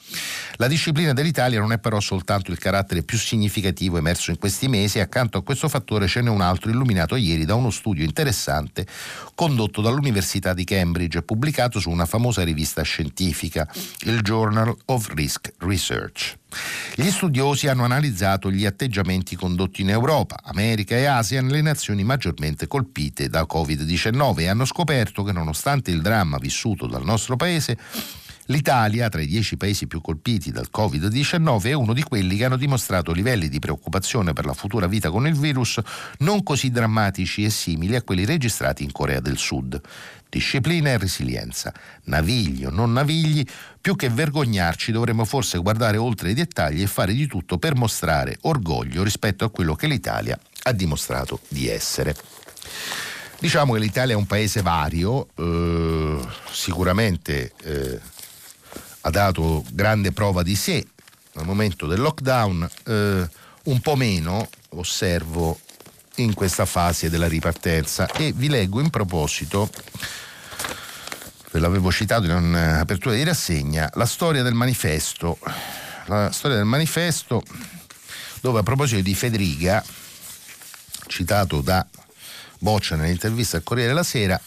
La disciplina dell'Italia non è però soltanto il carattere più significativo emerso in questi mesi, accanto a questo fattore ce n'è un altro illuminato ieri da uno studio interessante condotto dall'Università di Cambridge e pubblicato su una famosa rivista scientifica, il Journal of Risk Research. Gli studiosi hanno analizzato gli atteggiamenti condotti in Europa, America e Asia nelle nazioni maggiormente colpite da Covid-19 e hanno scoperto che nonostante il dramma vissuto dal nostro paese, L'Italia, tra i dieci paesi più colpiti dal Covid-19, è uno di quelli che hanno dimostrato livelli di preoccupazione per la futura vita con il virus non così drammatici e simili a quelli registrati in Corea del Sud. Disciplina e resilienza, navigli o non navigli, più che vergognarci dovremmo forse guardare oltre i dettagli e fare di tutto per mostrare orgoglio rispetto a quello che l'Italia ha dimostrato di essere. Diciamo che l'Italia è un paese vario, eh, sicuramente eh, ha dato grande prova di sé al momento del lockdown, eh, un po' meno osservo in questa fase della ripartenza. E vi leggo in proposito ve l'avevo citato in un'apertura di rassegna, la storia del manifesto, la storia del manifesto dove a proposito di Federica, citato da Boccia nell'intervista al Corriere della Sera,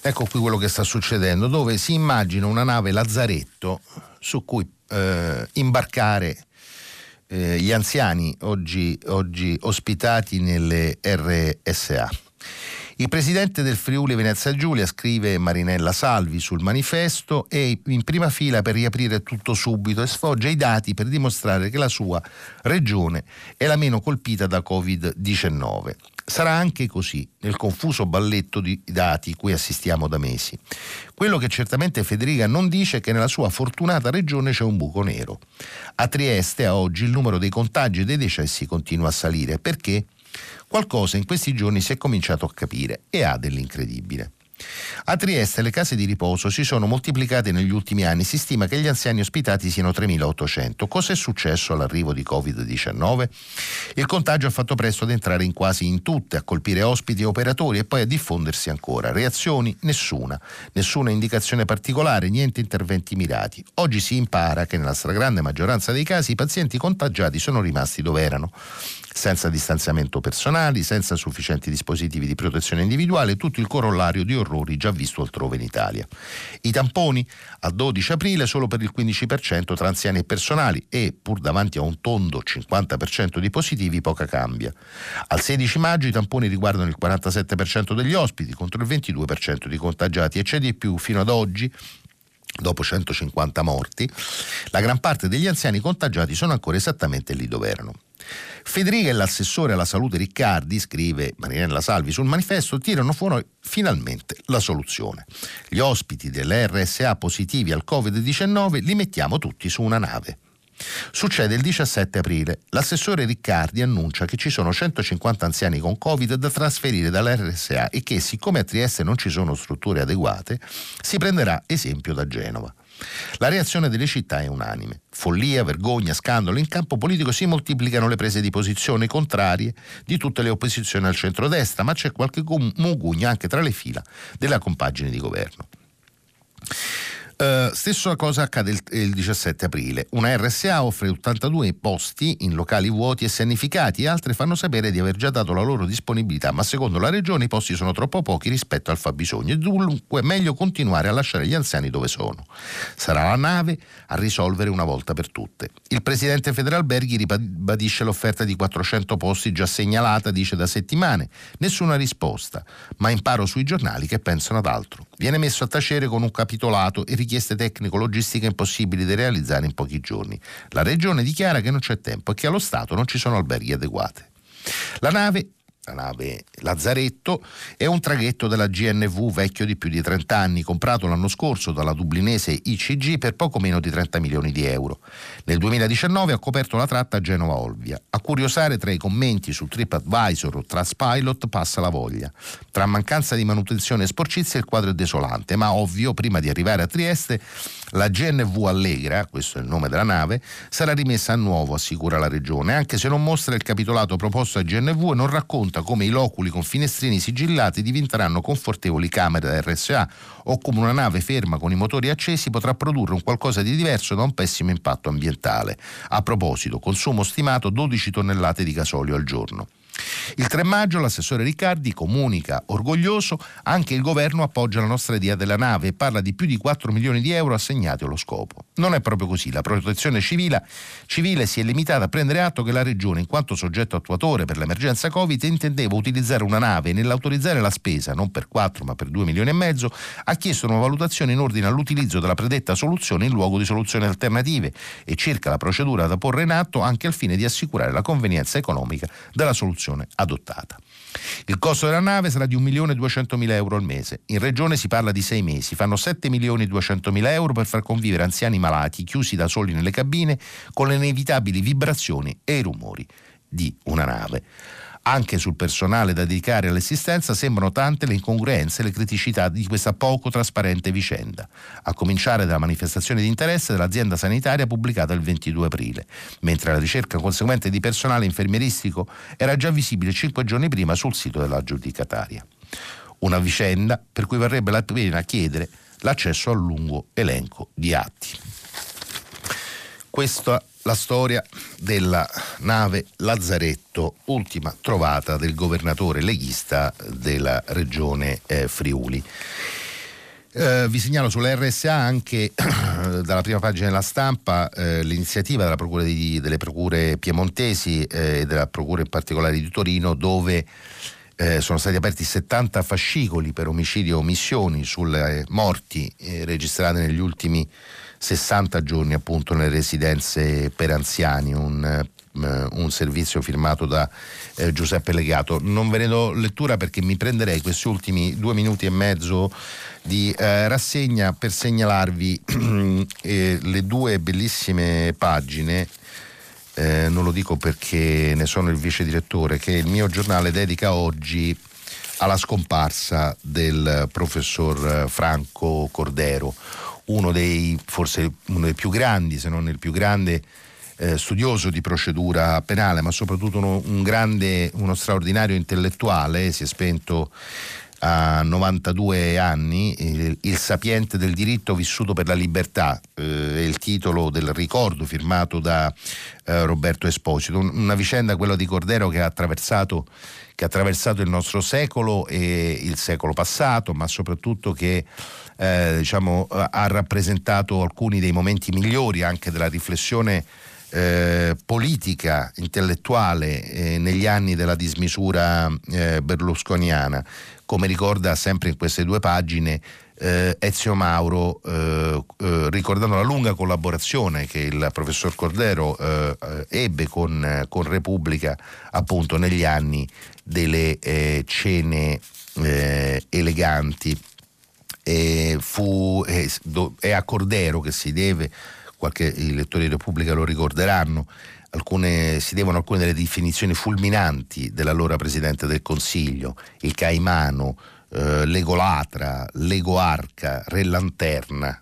Ecco qui quello che sta succedendo, dove si immagina una nave Lazzaretto su cui eh, imbarcare eh, gli anziani oggi, oggi ospitati nelle RSA. Il presidente del Friuli Venezia Giulia scrive Marinella Salvi sul manifesto e in prima fila per riaprire tutto subito e sfoggia i dati per dimostrare che la sua regione è la meno colpita da Covid-19. Sarà anche così nel confuso balletto di dati cui assistiamo da mesi. Quello che certamente Federica non dice è che nella sua fortunata regione c'è un buco nero. A Trieste a oggi il numero dei contagi e dei decessi continua a salire perché qualcosa in questi giorni si è cominciato a capire e ha dell'incredibile. A Trieste le case di riposo si sono moltiplicate negli ultimi anni, si stima che gli anziani ospitati siano 3.800. Cosa è successo all'arrivo di Covid-19? Il contagio ha fatto presto ad entrare in quasi in tutte, a colpire ospiti e operatori e poi a diffondersi ancora. Reazioni? Nessuna. Nessuna indicazione particolare, niente interventi mirati. Oggi si impara che nella stragrande maggioranza dei casi i pazienti contagiati sono rimasti dove erano senza distanziamento personali, senza sufficienti dispositivi di protezione individuale, tutto il corollario di orrori già visto altrove in Italia. I tamponi al 12 aprile solo per il 15% tra anziani e personali e, pur davanti a un tondo 50% di positivi, poca cambia. Al 16 maggio i tamponi riguardano il 47% degli ospiti contro il 22% di contagiati e c'è di più fino ad oggi dopo 150 morti, la gran parte degli anziani contagiati sono ancora esattamente lì dove erano. Federica e l'assessore alla salute Riccardi, scrive Marinella Salvi sul manifesto, tirano fuori finalmente la soluzione. Gli ospiti delle RSA positivi al Covid-19 li mettiamo tutti su una nave. Succede il 17 aprile. L'assessore Riccardi annuncia che ci sono 150 anziani con Covid da trasferire dall'RSA e che, siccome a Trieste non ci sono strutture adeguate, si prenderà esempio da Genova. La reazione delle città è unanime. Follia, vergogna, scandalo. In campo politico si moltiplicano le prese di posizione contrarie di tutte le opposizioni al centrodestra, ma c'è qualche mugugno anche tra le fila della compagine di governo. Uh, stessa cosa accade il, il, 17 aprile. Una RSA offre 82 posti in locali vuoti e sanificati altre fanno sapere di aver già dato la loro disponibilità, ma secondo la regione i posti sono troppo pochi rispetto al fabbisogno e dunque è meglio continuare a lasciare gli anziani dove sono. Sarà la nave a risolvere una volta per tutte. Il presidente Federalberghi ribadisce l'offerta di 400 posti già segnalata, dice da settimane. Nessuna risposta, ma imparo sui giornali che pensano ad altro. Viene messo a tacere con un capitolato e richieste tecnico-logistiche impossibili da realizzare in pochi giorni. La Regione dichiara che non c'è tempo e che allo Stato non ci sono alberghi adeguati. La nave la nave Lazzaretto, è un traghetto della GNV vecchio di più di 30 anni, comprato l'anno scorso dalla dublinese ICG per poco meno di 30 milioni di euro. Nel 2019 ha coperto la tratta Genova-Olvia. A curiosare tra i commenti su TripAdvisor o Traspilot passa la voglia. Tra mancanza di manutenzione e sporcizia il quadro è desolante, ma ovvio, prima di arrivare a Trieste, la GNV Allegra, questo è il nome della nave, sarà rimessa a nuovo, assicura la regione, anche se non mostra il capitolato proposto a GNV e non racconta come i loculi con finestrini sigillati diventeranno confortevoli camere da RSA o come una nave ferma con i motori accesi potrà produrre un qualcosa di diverso da un pessimo impatto ambientale. A proposito, consumo stimato 12 tonnellate di gasolio al giorno. Il 3 maggio l'assessore Riccardi comunica orgoglioso anche il governo appoggia la nostra idea della nave e parla di più di 4 milioni di euro assegnati allo scopo. Non è proprio così, la protezione civile, civile si è limitata a prendere atto che la regione in quanto soggetto attuatore per l'emergenza Covid intendeva utilizzare una nave e nell'autorizzare la spesa non per 4 ma per 2 milioni e mezzo ha chiesto una valutazione in ordine all'utilizzo della predetta soluzione in luogo di soluzioni alternative e circa la procedura da porre in atto anche al fine di assicurare la convenienza economica della soluzione soluzione adottata. Il costo della nave sarà di 1.200.000 euro al mese. In regione si parla di sei mesi. Fanno 7.200.000 euro per far convivere anziani malati chiusi da soli nelle cabine con le inevitabili vibrazioni e i rumori di una nave. Anche sul personale da dedicare all'assistenza sembrano tante le incongruenze e le criticità di questa poco trasparente vicenda, a cominciare dalla manifestazione di interesse dell'azienda sanitaria pubblicata il 22 aprile, mentre la ricerca conseguente di personale infermieristico era già visibile cinque giorni prima sul sito della giudicataria. Una vicenda per cui varrebbe la pena chiedere l'accesso al lungo elenco di atti. Questa la storia della nave Lazzaretto, ultima trovata del governatore leghista della regione eh, Friuli. Eh, vi segnalo sulla RSA anche dalla prima pagina della stampa eh, l'iniziativa procura di, delle procure piemontesi e della procura in particolare di Torino dove eh, sono stati aperti 70 fascicoli per omicidio e omissioni sulle morti eh, registrate negli ultimi anni 60 giorni appunto nelle residenze per anziani, un, eh, un servizio firmato da eh, Giuseppe Legato. Non ve ne do lettura perché mi prenderei questi ultimi due minuti e mezzo di eh, rassegna per segnalarvi eh, le due bellissime pagine. Eh, non lo dico perché ne sono il vice direttore, che il mio giornale dedica oggi alla scomparsa del professor eh, Franco Cordero, uno dei, forse uno dei più grandi, se non il più grande eh, studioso di procedura penale, ma soprattutto uno, un grande, uno straordinario intellettuale, si è spento a 92 anni, il, il, sapiente del diritto vissuto per la libertà, eh, è il titolo del ricordo firmato da eh, Roberto Esposito, una vicenda quella di Cordero che ha che ha attraversato il nostro secolo e il secolo passato, ma soprattutto che eh, diciamo, ha rappresentato alcuni dei momenti migliori anche della riflessione eh, politica, intellettuale eh, negli anni della dismisura eh, berlusconiana, come ricorda sempre in queste due pagine eh, Ezio Mauro, eh, eh, ricordando la lunga collaborazione che il professor Cordero ebbe con, con, Repubblica appunto negli anni delle cene eleganti e fu, è, è a Cordero che si deve, qualche, i lettori di Repubblica lo ricorderanno, alcune, si devono alcune delle definizioni fulminanti dell'allora Presidente del Consiglio, il Caimano, eh, l'Egolatra, l'Egoarca, Re Lanterna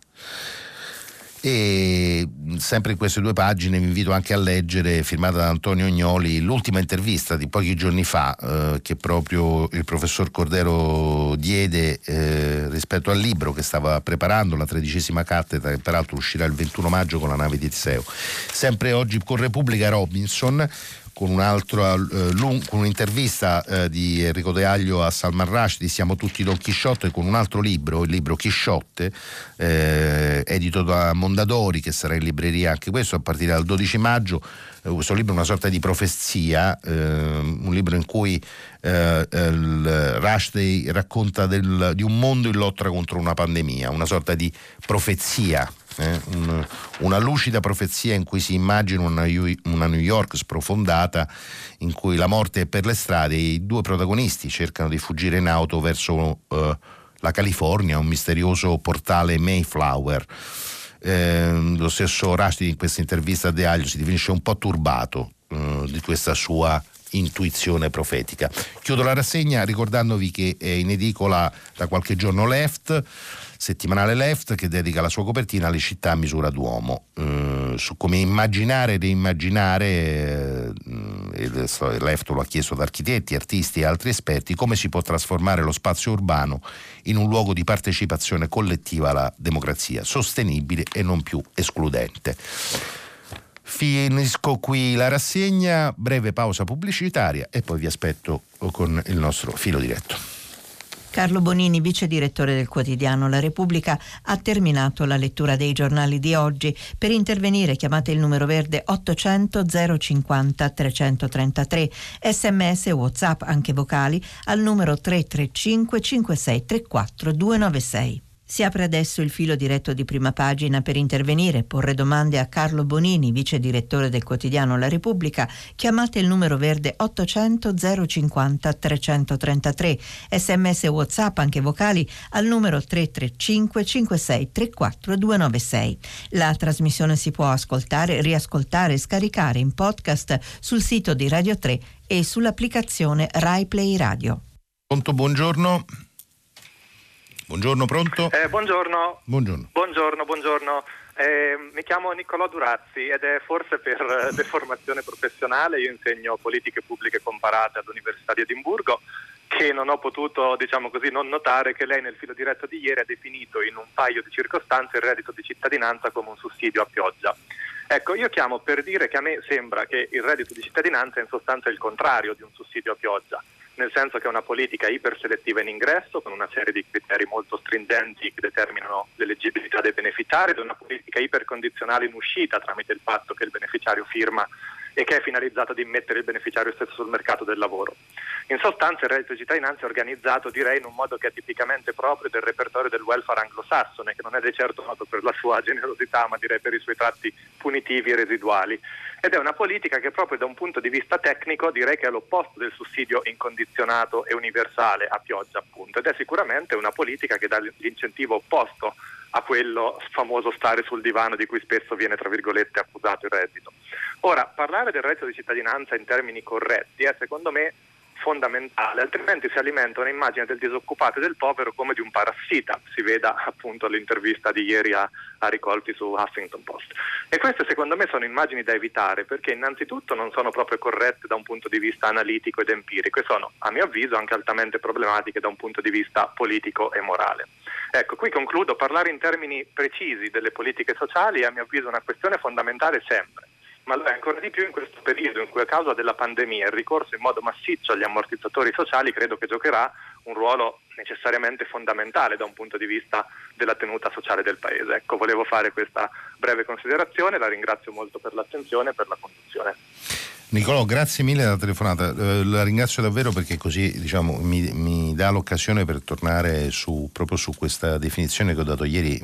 e sempre in queste due pagine vi invito anche a leggere, firmata da Antonio Ognoli, l'ultima intervista di pochi giorni fa eh, che proprio il professor Cordero diede eh, rispetto al libro che stava preparando, la tredicesima cattedra, che peraltro uscirà il 21 maggio con la nave di Zeo. Sempre oggi con Repubblica Robinson, con, eh, con un'intervista eh, di Enrico De Aglio a Salman Rushdie, Siamo tutti Don Chisciotte, con un altro libro, il libro Chisciotte, eh, edito da Mondadori, che sarà in libreria anche questo a partire dal 12 maggio. Eh, questo libro è una sorta di profezia, eh, un libro in cui eh, Rushdie racconta del, di un mondo in lotta contro una pandemia, una sorta di profezia eh, un, una lucida profezia in cui si immagina una, una, New York sprofondata in cui la morte è per le strade e i due protagonisti cercano di fuggire in auto verso eh, la California, un misterioso portale Mayflower. Eh, lo stesso Rushdie in questa intervista a De Aglio si definisce un po' turbato eh, di questa sua intuizione profetica. Chiudo la rassegna ricordandovi che è in edicola da qualche giorno Left, settimanale Left, che dedica la sua copertina alle città a misura d'uomo, eh, su come immaginare e reimmaginare, eh, Left lo ha chiesto ad architetti, artisti e altri esperti, come si può trasformare lo spazio urbano in un luogo di partecipazione collettiva alla democrazia, sostenibile e non più escludente. Finisco qui la rassegna, breve pausa pubblicitaria e poi vi aspetto con il nostro filo diretto. Carlo Bonini, vice direttore del quotidiano La Repubblica, ha terminato la lettura dei giornali di oggi. Per intervenire chiamate il numero verde 800 050 333, sms e whatsapp anche vocali al numero 335 5634 296. Si apre adesso il filo diretto di prima pagina per intervenire, porre domande a Carlo Bonini, vice direttore del quotidiano La Repubblica. Chiamate il numero verde 800 050 333, sms whatsapp anche vocali al numero 335 56 34 296. La trasmissione si può ascoltare, riascoltare e scaricare in podcast sul sito di Radio 3 e sull'applicazione Rai Play Radio. Pronto, buongiorno. Buongiorno, pronto? Eh, buongiorno. Buongiorno. Buongiorno, buongiorno. Eh, mi chiamo Niccolò Durazzi ed è forse per deformazione professionale, io insegno politiche pubbliche comparate all'Università di Edimburgo, che non ho potuto, diciamo così, non notare che lei nel filo diretto di ieri ha definito in un paio di circostanze il reddito di cittadinanza come un sussidio a pioggia. Ecco, io chiamo per dire che a me sembra che il reddito di cittadinanza è in sostanza il contrario di un sussidio a pioggia nel senso che è una politica iperselettiva in ingresso, con una serie di criteri molto stringenti che determinano l'eleggibilità dei beneficiari, ed è una politica ipercondizionale in uscita tramite il fatto che il beneficiario firma e che è finalizzata ad immettere il beneficiario stesso sul mercato del lavoro. In sostanza il reddito di cittadinanza è organizzato direi in un modo che è tipicamente proprio del repertorio del welfare anglosassone, che non è di certo noto per la sua generosità, ma direi per i suoi tratti punitivi e residuali. Ed è una politica che proprio da un punto di vista tecnico direi che è l'opposto del sussidio incondizionato e universale a pioggia appunto, ed è sicuramente una politica che dà l'incentivo opposto a quello famoso stare sul divano di cui spesso viene tra virgolette accusato il reddito. Ora, parlare del reddito di cittadinanza in termini corretti è secondo me fondamentale, altrimenti si alimenta un'immagine del disoccupato e del povero come di un parassita, si veda appunto l'intervista di ieri a, a Ricolti su Huffington Post. E queste secondo me sono immagini da evitare perché innanzitutto non sono proprio corrette da un punto di vista analitico ed empirico e sono a mio avviso anche altamente problematiche da un punto di vista politico e morale. Ecco, qui concludo, parlare in termini precisi delle politiche sociali è a mio avviso una questione fondamentale sempre ma lo è ancora di più in questo periodo in cui a causa della pandemia il ricorso in modo massiccio agli ammortizzatori sociali credo che giocherà un ruolo necessariamente fondamentale da un punto di vista della tenuta sociale del Paese. Ecco, volevo fare questa breve considerazione, la ringrazio molto per l'attenzione e per la conduzione. Nicolò, grazie mille della telefonata, eh, la ringrazio davvero perché così diciamo, mi, mi, dà l'occasione per tornare su, proprio su questa definizione che ho dato ieri.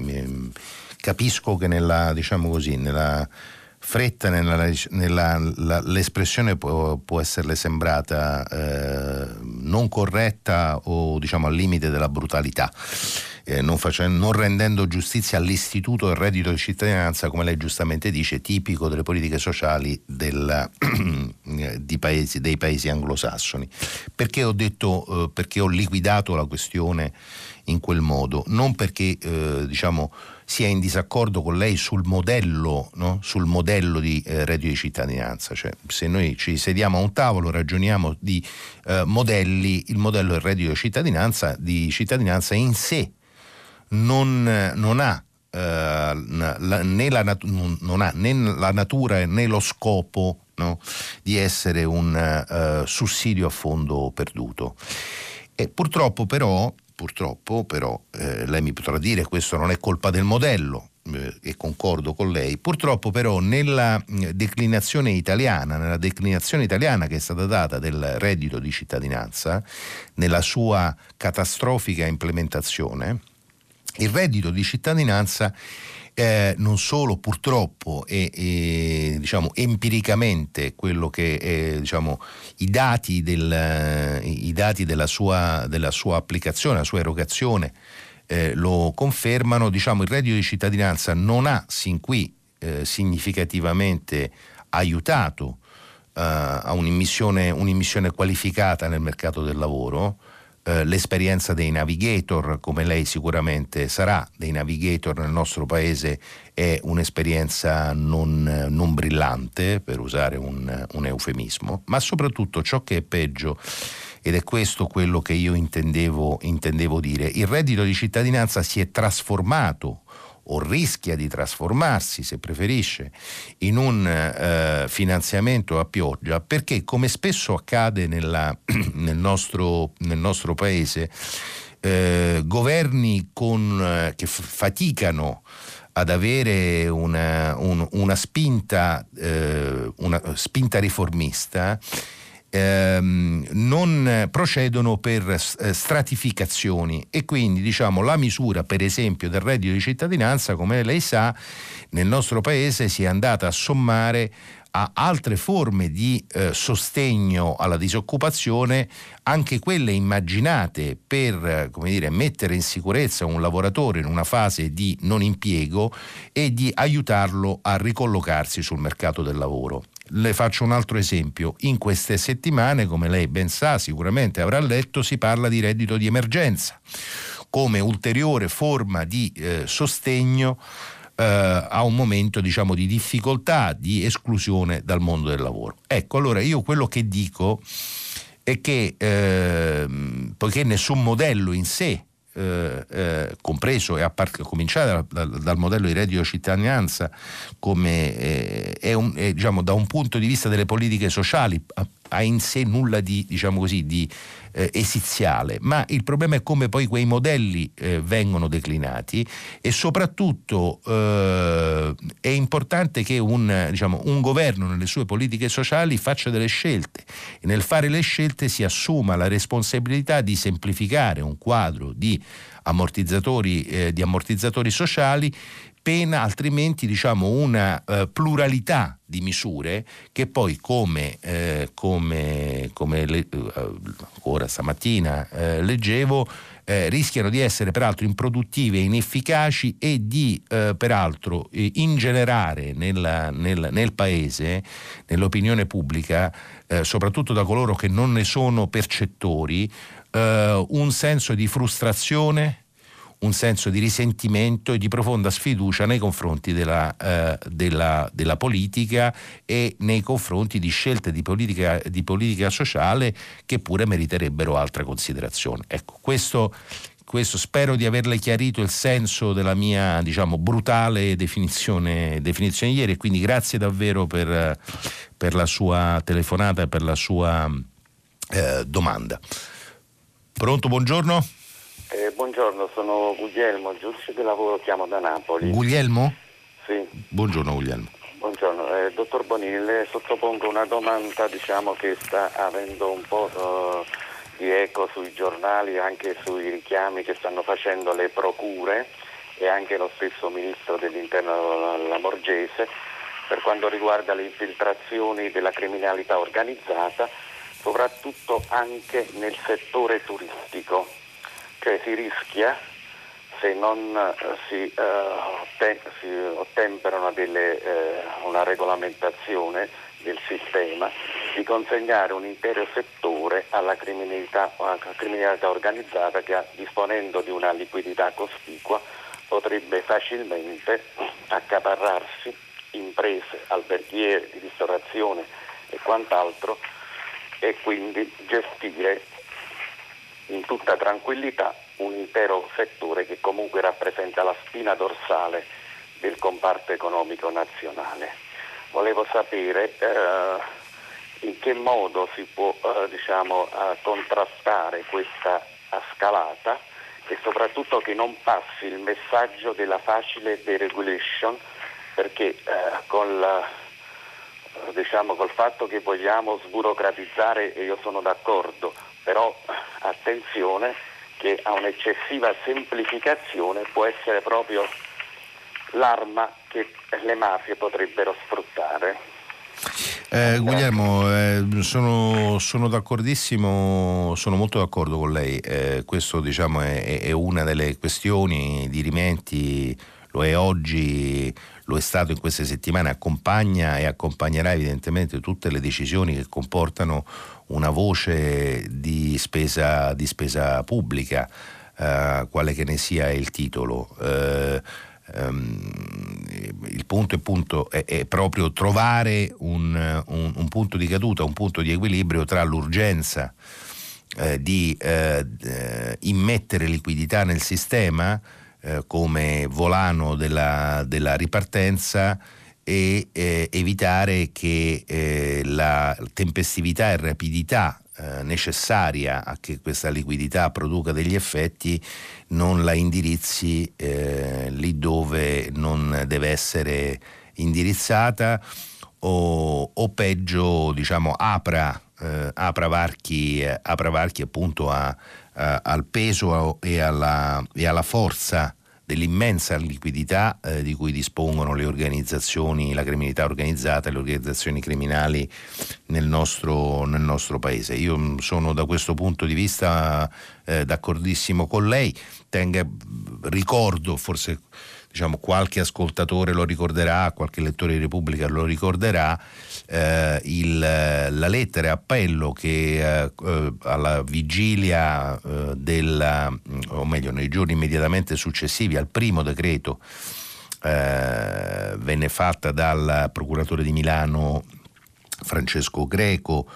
Capisco che nella, diciamo così, nella fretta l'espressione può, può esserle sembrata eh, non corretta o diciamo al limite della brutalità. Eh, non, facendo, non, rendendo giustizia all'istituto del reddito di cittadinanza, come lei giustamente dice, tipico delle politiche sociali del, paesi, dei paesi anglosassoni. Perché ho detto, eh, perché ho liquidato la questione in quel modo? Non perché eh, diciamo sia in disaccordo con lei sul modello, no? sul modello di eh, reddito di cittadinanza. Cioè, se noi ci sediamo a un tavolo, ragioniamo di eh, modelli, il modello del reddito di cittadinanza, di cittadinanza in sé non, non ha Uh, la, né, la nat- ha né la natura né lo scopo no, di essere un uh, sussidio a fondo perduto. E purtroppo però purtroppo però eh, lei mi potrà dire questo non è colpa del modello eh, e concordo con lei, purtroppo però nella declinazione italiana, nella declinazione italiana che è stata data del reddito di cittadinanza, nella sua catastrofica implementazione, il reddito di cittadinanza eh, non solo purtroppo e, e diciamo, empiricamente quello che è, diciamo, i dati, del, i dati della, sua, della, sua, applicazione, la sua erogazione eh, lo confermano, diciamo, il reddito di cittadinanza non ha sin qui eh, significativamente aiutato eh, a un'immissione, un'immissione qualificata nel mercato del lavoro, eh, l'esperienza dei navigator, come lei sicuramente sarà, dei navigator nel nostro paese è un'esperienza non, non brillante, per usare un, un eufemismo, ma soprattutto ciò che è peggio ed è questo quello che io intendevo, intendevo, dire. Il reddito di cittadinanza si è trasformato o rischia di trasformarsi, se preferisce, in un eh, finanziamento a pioggia, perché come spesso accade nella, nel, nostro, nel, nostro, paese, eh, governi con, eh, che f- faticano ad avere una, un, una, spinta, eh, una spinta riformista, ehm, non procedono per eh, stratificazioni e quindi diciamo la misura per esempio del reddito di cittadinanza come lei sa nel nostro paese si è andata a sommare a altre forme di eh, sostegno alla disoccupazione, anche quelle immaginate per dire, mettere in sicurezza un lavoratore in una fase di non impiego e di aiutarlo a ricollocarsi sul mercato del lavoro. Le faccio un altro esempio. In queste settimane, come lei ben sa, sicuramente avrà letto, si parla di reddito di emergenza come ulteriore forma di eh, sostegno eh, a un momento diciamo, di difficoltà, di esclusione dal mondo del lavoro. Ecco, allora io quello che dico è che eh, poiché nessun modello in sé eh, eh, compreso e a, part- a cominciare dal, dal, dal, modello di reddito cittadinanza come eh, è, un, è diciamo, da un punto di vista delle politiche sociali ha in sé nulla di, diciamo così, di eh, esiziale, ma il problema è come poi quei modelli eh, vengono declinati e soprattutto eh, è importante che un, diciamo, un governo nelle sue politiche sociali faccia delle scelte e nel fare le scelte si assuma la responsabilità di semplificare un quadro di ammortizzatori, eh, di ammortizzatori sociali pena altrimenti diciamo, una uh, pluralità di misure che poi come, eh, come, come le, uh, ora stamattina uh, leggevo rischiano di essere peraltro improduttive, inefficaci e di peraltro ingenerare nella, nel, nel, paese, nell'opinione pubblica, soprattutto da coloro che non ne sono percettori, un senso di frustrazione un senso di risentimento e di profonda sfiducia nei confronti della, eh, della, della politica e nei confronti di scelte di politica, di politica, sociale che pure meriterebbero altra considerazione. Ecco, questo, questo, spero di averle chiarito il senso della mia diciamo, brutale definizione, definizione ieri e quindi grazie davvero per, per, la sua telefonata e per la sua eh, domanda. Pronto, buongiorno. Eh, buongiorno, sono Guglielmo, giudice del lavoro, chiamo da Napoli. Guglielmo? Sì. Buongiorno Guglielmo. Buongiorno, eh, dottor Bonini, le sottopongo una domanda diciamo, che sta avendo un po' uh, di eco sui giornali, anche sui richiami che stanno facendo le procure e anche lo stesso Ministro dell'Interno Lamorgese per quanto riguarda le infiltrazioni della criminalità organizzata, soprattutto anche nel settore turistico che si rischia se non eh, si, uh, si ottemperano delle, uh, una regolamentazione del sistema, di consegnare un intero settore alla criminalità, alla criminalità organizzata che disponendo di una liquidità cospicua potrebbe facilmente accaparrarsi imprese, alberghiere, di ristorazione e quant'altro e quindi gestire in tutta tranquillità un intero settore che comunque rappresenta la spina dorsale del comparto economico nazionale. Volevo sapere eh, in che modo si può eh, diciamo, eh, contrastare questa scalata e soprattutto che non passi il messaggio della facile deregulation perché eh, col, eh, diciamo, col fatto che vogliamo sburocratizzare, e io sono d'accordo, però attenzione che a un'eccessiva semplificazione può essere proprio l'arma che le mafie potrebbero sfruttare. Eh, Guglielmo, eh, sono, sono, d'accordissimo, sono molto d'accordo con lei. Eh, questo diciamo, è, è, una delle questioni di rimenti, lo è oggi, lo è stato in queste settimane, accompagna e accompagnerà evidentemente tutte le decisioni che comportano una voce di spesa, di spesa pubblica, eh, quale che ne sia il titolo. Eh, ehm, il punto, punto è, è, proprio trovare un, un, un, punto di caduta, un punto di equilibrio tra l'urgenza eh, di eh, eh immettere liquidità nel sistema eh, come volano della, della ripartenza e eh, evitare che eh, la tempestività e rapidità eh, necessaria a che questa liquidità produca degli effetti non la indirizzi eh, lì dove non deve essere indirizzata o, o peggio diciamo apra, apra, varchi, apra varchi appunto a, a, al peso e alla, e alla forza dell'immensa liquidità eh, di cui dispongono le organizzazioni, la criminalità organizzata e le organizzazioni criminali nel nostro, nel nostro paese. Io mm, sono da questo punto di vista eh, d'accordissimo con lei, Tenga, ricordo forse diciamo, qualche ascoltatore lo ricorderà, qualche lettore di Repubblica lo ricorderà, eh, il, la lettera appello che eh, eh alla vigilia eh, della, o meglio nei giorni immediatamente successivi al primo decreto eh, venne fatta dal procuratore di Milano Francesco Greco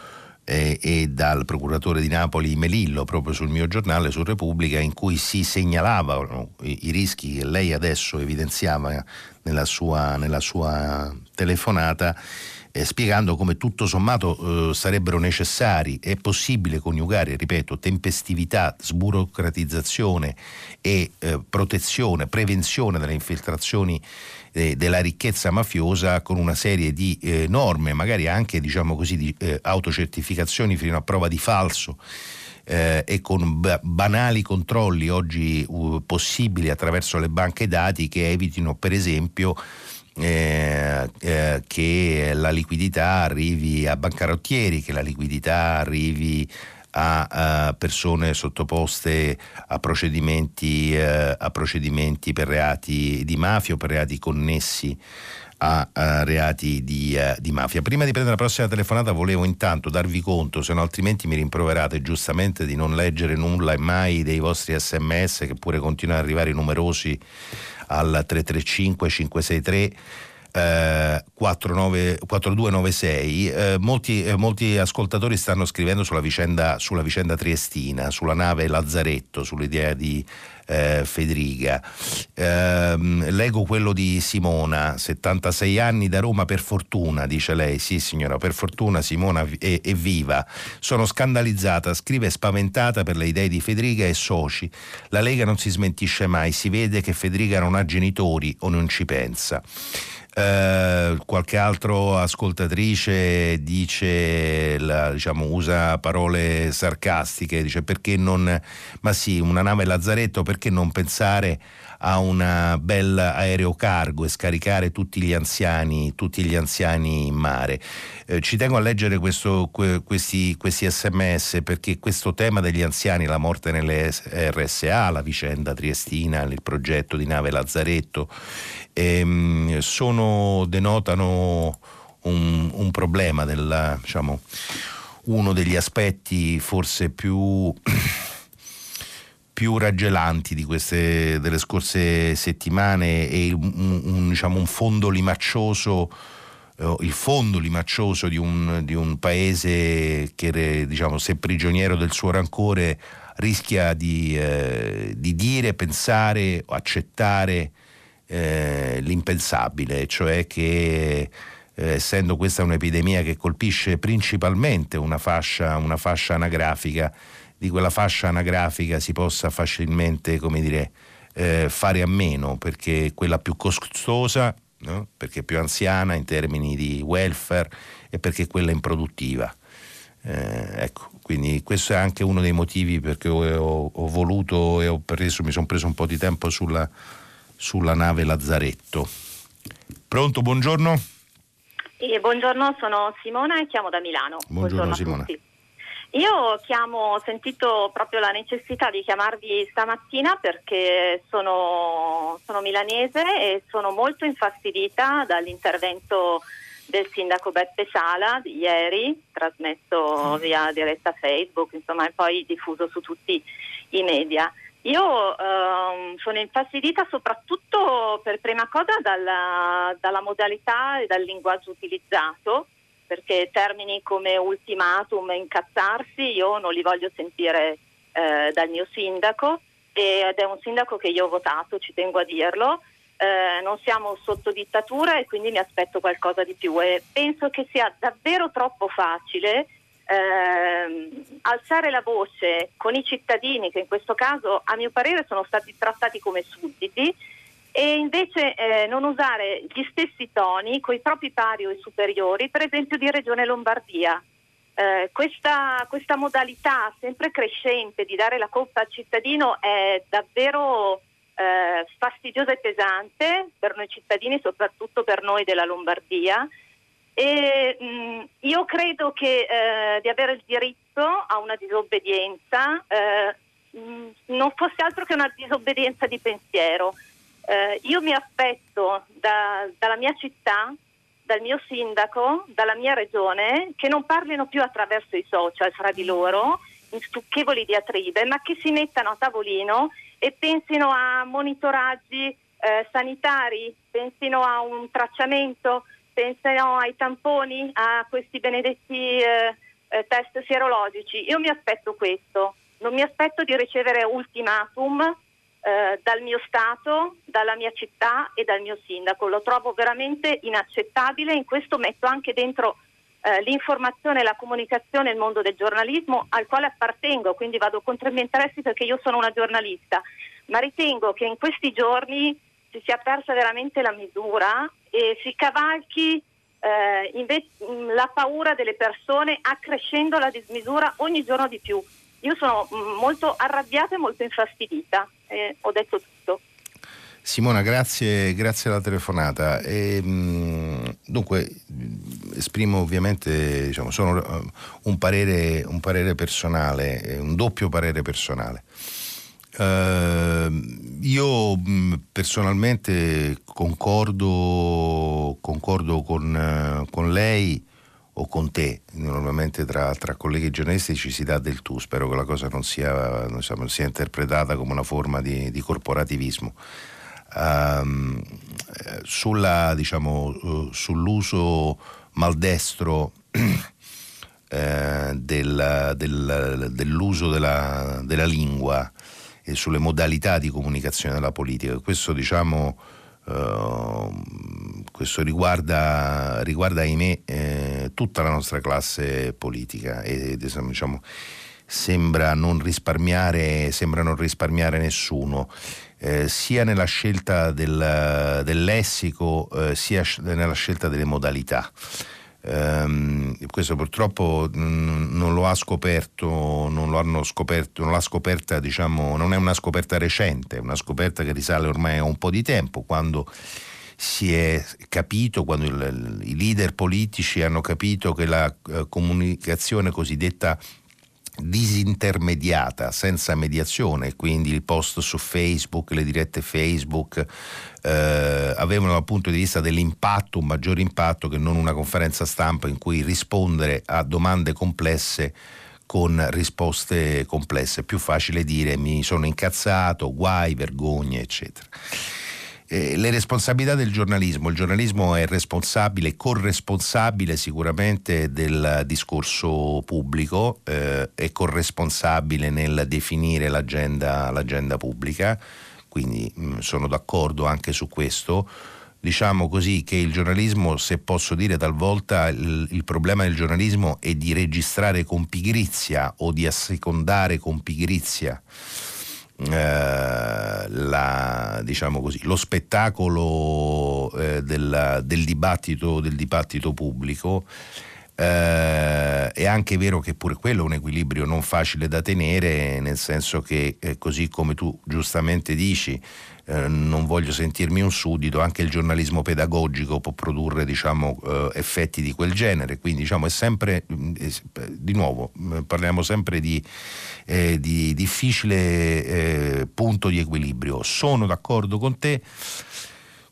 eh, e dal procuratore di Napoli Melillo proprio sul mio giornale, su Repubblica, in cui si segnalavano i, i rischi che lei adesso evidenziava nella sua, nella sua telefonata. Eh, spiegando come tutto sommato eh, sarebbero necessari, è possibile coniugare, ripeto, tempestività, sburocratizzazione e eh, protezione, prevenzione delle infiltrazioni della ricchezza mafiosa con una serie di eh, norme, magari anche diciamo così, di eh, autocertificazioni fino a prova di falso. Eh, e con b- banali controlli oggi uh, possibili attraverso le banche dati che evitino per esempio eh, eh, che la liquidità arrivi a bancarottieri, che la liquidità arrivi a, a persone sottoposte a procedimenti, eh, a procedimenti, per reati di mafia o per reati connessi a, a reati di, uh, di, mafia. Prima di prendere la prossima telefonata volevo intanto darvi conto, se no altrimenti mi rimproverate giustamente di non leggere nulla e mai dei vostri sms che pure continuano ad arrivare numerosi al 335 563 eh, 49, 4296. Eh, molti, eh, molti, ascoltatori stanno scrivendo sulla vicenda, sulla vicenda triestina, sulla nave Lazzaretto, sull'idea di eh, Federica. Eh, leggo quello di Simona, 76 anni da Roma per fortuna, dice lei. Sì signora, per fortuna Simona è, è viva. Sono scandalizzata, scrive spaventata per le idee di Federica e soci. La Lega non si smentisce mai, si vede che Federica non ha genitori o non ci pensa. Eh, qualche altro ascoltatrice dice, la, diciamo, usa parole sarcastiche, dice perché non, ma sì, una nave Lazzaretto, perché non pensare a un bel aereo cargo e scaricare tutti gli anziani, tutti gli anziani in mare. Eh, ci tengo a leggere questo, que, questi, questi, sms perché questo tema degli anziani, la morte nelle RSA, la vicenda triestina, il progetto di nave Lazzaretto ehm, sono, denotano un, un problema, del, diciamo, uno degli aspetti forse più, più raggelanti di queste, delle scorse settimane e un, un, diciamo, un fondo limaccioso eh, il fondo limaccioso di un, di un paese che, diciamo, se prigioniero del suo rancore, rischia di, eh, di dire, pensare, accettare eh, l'impensabile, cioè che eh, essendo questa un'epidemia che colpisce principalmente una fascia, una fascia anagrafica, di quella fascia anagrafica si possa facilmente, come dire, eh, fare a meno perché quella più costosa, no? perché più anziana in termini di welfare e perché quella improduttiva. Eh, ecco, quindi questo è anche uno dei motivi perché ho, ho, ho voluto e ho preso, mi sono preso un po' di tempo sulla, sulla nave Lazzaretto. Pronto, buongiorno. Eh, buongiorno, sono Simona e chiamo da Milano. Buongiorno, buongiorno Simona. Io chiamo, ho sentito proprio la necessità di chiamarvi stamattina perché sono, sono milanese e sono molto infastidita dall'intervento del sindaco Beppe Sala di ieri, trasmesso mm. via diretta Facebook, insomma, e poi diffuso su tutti i media. Io ehm, sono infastidita soprattutto per prima cosa dalla, dalla, modalità e dal linguaggio utilizzato, perché termini come ultimatum e incazzarsi io non li voglio sentire eh, dal mio sindaco ed è un sindaco che io ho votato, ci tengo a dirlo. Eh, non siamo sotto dittatura e quindi mi aspetto qualcosa di più e penso che sia davvero troppo facile eh, alzare la voce con i cittadini che in questo caso a mio parere sono stati trattati come sudditi e invece eh, non usare gli stessi toni con i propri pari o i superiori, per esempio di Regione Lombardia. Eh, questa, questa, modalità sempre crescente di dare la colpa al cittadino è davvero eh, fastidiosa e pesante per noi cittadini, soprattutto per noi della Lombardia. E, mh, io credo che eh, di avere il diritto a una disobbedienza eh, mh, non fosse altro che una disobbedienza di pensiero. Eh, io mi aspetto da, dalla mia città, dal mio sindaco, dalla mia regione, che non parlino più attraverso i social fra di loro, in stucchevoli diatribe, ma che si mettano a tavolino e pensino a monitoraggi eh, sanitari, pensino a un tracciamento pensano ai tamponi, a questi benedetti eh, eh, test sierologici. Io mi aspetto questo, non mi aspetto di ricevere ultimatum eh, dal mio Stato, dalla mia città e dal mio sindaco. Lo trovo veramente inaccettabile, in questo metto anche dentro eh, l'informazione la comunicazione nel mondo del giornalismo al quale appartengo, quindi vado contro i miei interessi perché io sono una giornalista, ma ritengo che in questi giorni si sia persa veramente la misura e si cavalchi eh, invece, mm, la paura delle persone accrescendo la dismisura ogni giorno di più. Io sono mm, molto arrabbiata e molto infastidita, eh, ho detto tutto. Simona, grazie, grazie alla telefonata. E, dunque, esprimo ovviamente diciamo, sono un, parere, un parere personale, un doppio parere personale. Uh, io personalmente concordo, concordo con, uh, con, lei o con te, normalmente tra, tra, colleghi giornalisti ci si dà del tu, spero che la cosa non sia, non sia, sia interpretata come una forma di, di corporativismo. Uh, sulla, diciamo, sull'uso maldestro eh, del, del, dell'uso della, della lingua e sulle modalità di comunicazione della politica. Questo diciamo Uh, questo riguarda, riguarda ahimè eh, tutta la nostra classe politica e diciamo, sembra, non risparmiare, sembra non risparmiare nessuno. Eh, sia nella scelta del, del lessico eh, sia nella scelta delle modalità. Um, questo purtroppo non lo ha scoperto, non lo hanno scoperto, non l'ha scoperta, diciamo, non è una scoperta recente, è una scoperta che risale ormai a un po' di tempo, quando si è capito, quando il, i leader politici hanno capito che la uh, comunicazione cosiddetta disintermediata, senza mediazione, quindi il post su Facebook, le dirette Facebook, eh, avevano dal punto di vista dell'impatto un maggiore impatto che non una conferenza stampa in cui rispondere a domande complesse con risposte complesse. È più facile dire mi sono incazzato, guai, vergogne, eccetera. Eh, le responsabilità del giornalismo. Il giornalismo è responsabile, corresponsabile sicuramente del discorso pubblico, eh, è corresponsabile nel definire l'agenda, l'agenda pubblica, quindi mh, mm, sono d'accordo anche su questo. Diciamo così che il giornalismo, se posso dire talvolta, il, il problema del giornalismo è di registrare con pigrizia o di assecondare con pigrizia la, diciamo così, lo spettacolo eh, del, del, dibattito, del, dibattito, pubblico Eh, è anche vero che pure quello è un equilibrio non facile da tenere, nel senso che eh, così come tu giustamente dici, eh, non voglio sentirmi un suddito, anche il giornalismo pedagogico può produrre diciamo, eh, effetti di quel genere, quindi diciamo, è sempre, mm, di nuovo, mm, parliamo sempre di, eh, di difficile eh, punto di equilibrio. Sono d'accordo con te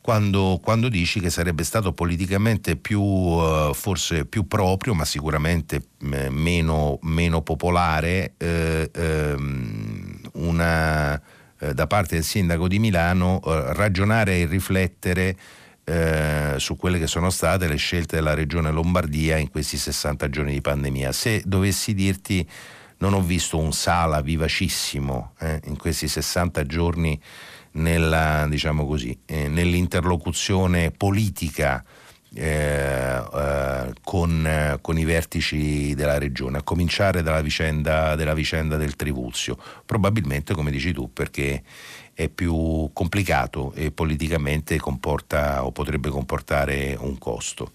quando, quando, dici che sarebbe stato politicamente più, uh, forse più proprio, ma sicuramente eh, meno, meno, popolare, eh, ehm, una, eh, da parte del sindaco di Milano eh, ragionare e riflettere eh, su quelle che sono state le scelte della regione Lombardia in questi 60 giorni di pandemia. Se dovessi dirti non ho visto un sala vivacissimo in questi 60 giorni nella, diciamo così, eh, nell'interlocuzione politica eh, eh, con, con, i vertici della regione, a cominciare dalla vicenda, della vicenda del Trivulzio. Probabilmente, come dici tu, perché è più complicato e politicamente comporta o potrebbe comportare un costo.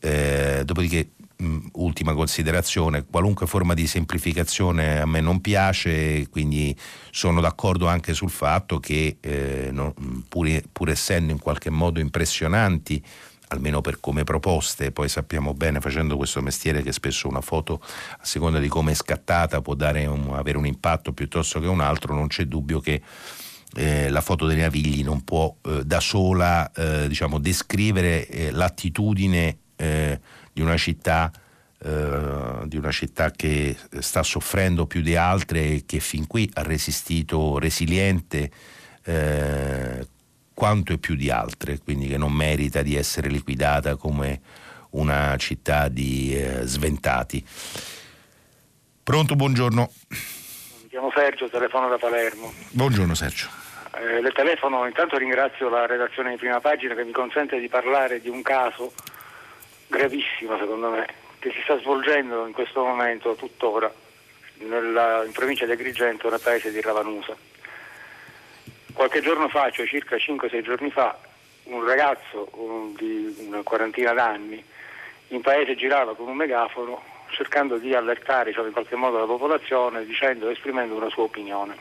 Eh, dopodiché Mm, ultima considerazione, qualunque forma di semplificazione a me non piace, quindi sono d'accordo anche sul fatto che eh, no, pur, pur essendo in qualche modo impressionanti, almeno per come proposte, poi sappiamo bene facendo questo mestiere che spesso una foto a seconda di come è scattata può un, avere un impatto piuttosto che un altro, non c'è dubbio che eh, la foto dei Navigli non può eh, da sola eh, diciamo, descrivere eh, l'attitudine eh, di una città Uh, di una città che sta soffrendo più di altre e che fin qui ha resistito resiliente quanto e più di altre, quindi che non merita di essere liquidata come una città di uh, sventati. Pronto, buongiorno. Mi chiamo Sergio, telefono da Palermo. Buongiorno Sergio. Eh, le telefono, intanto ringrazio la redazione di prima pagina che mi consente di parlare di un caso gravissima secondo me, che si sta svolgendo in questo momento tuttora nella, in provincia di Agrigento, nel paese di Ravanusa. Qualche giorno fa, cioè circa 5-6 giorni fa, un ragazzo un, di una quarantina d'anni in paese girava con un megafono cercando di allertare cioè, in qualche modo la popolazione dicendo, esprimendo una sua opinione.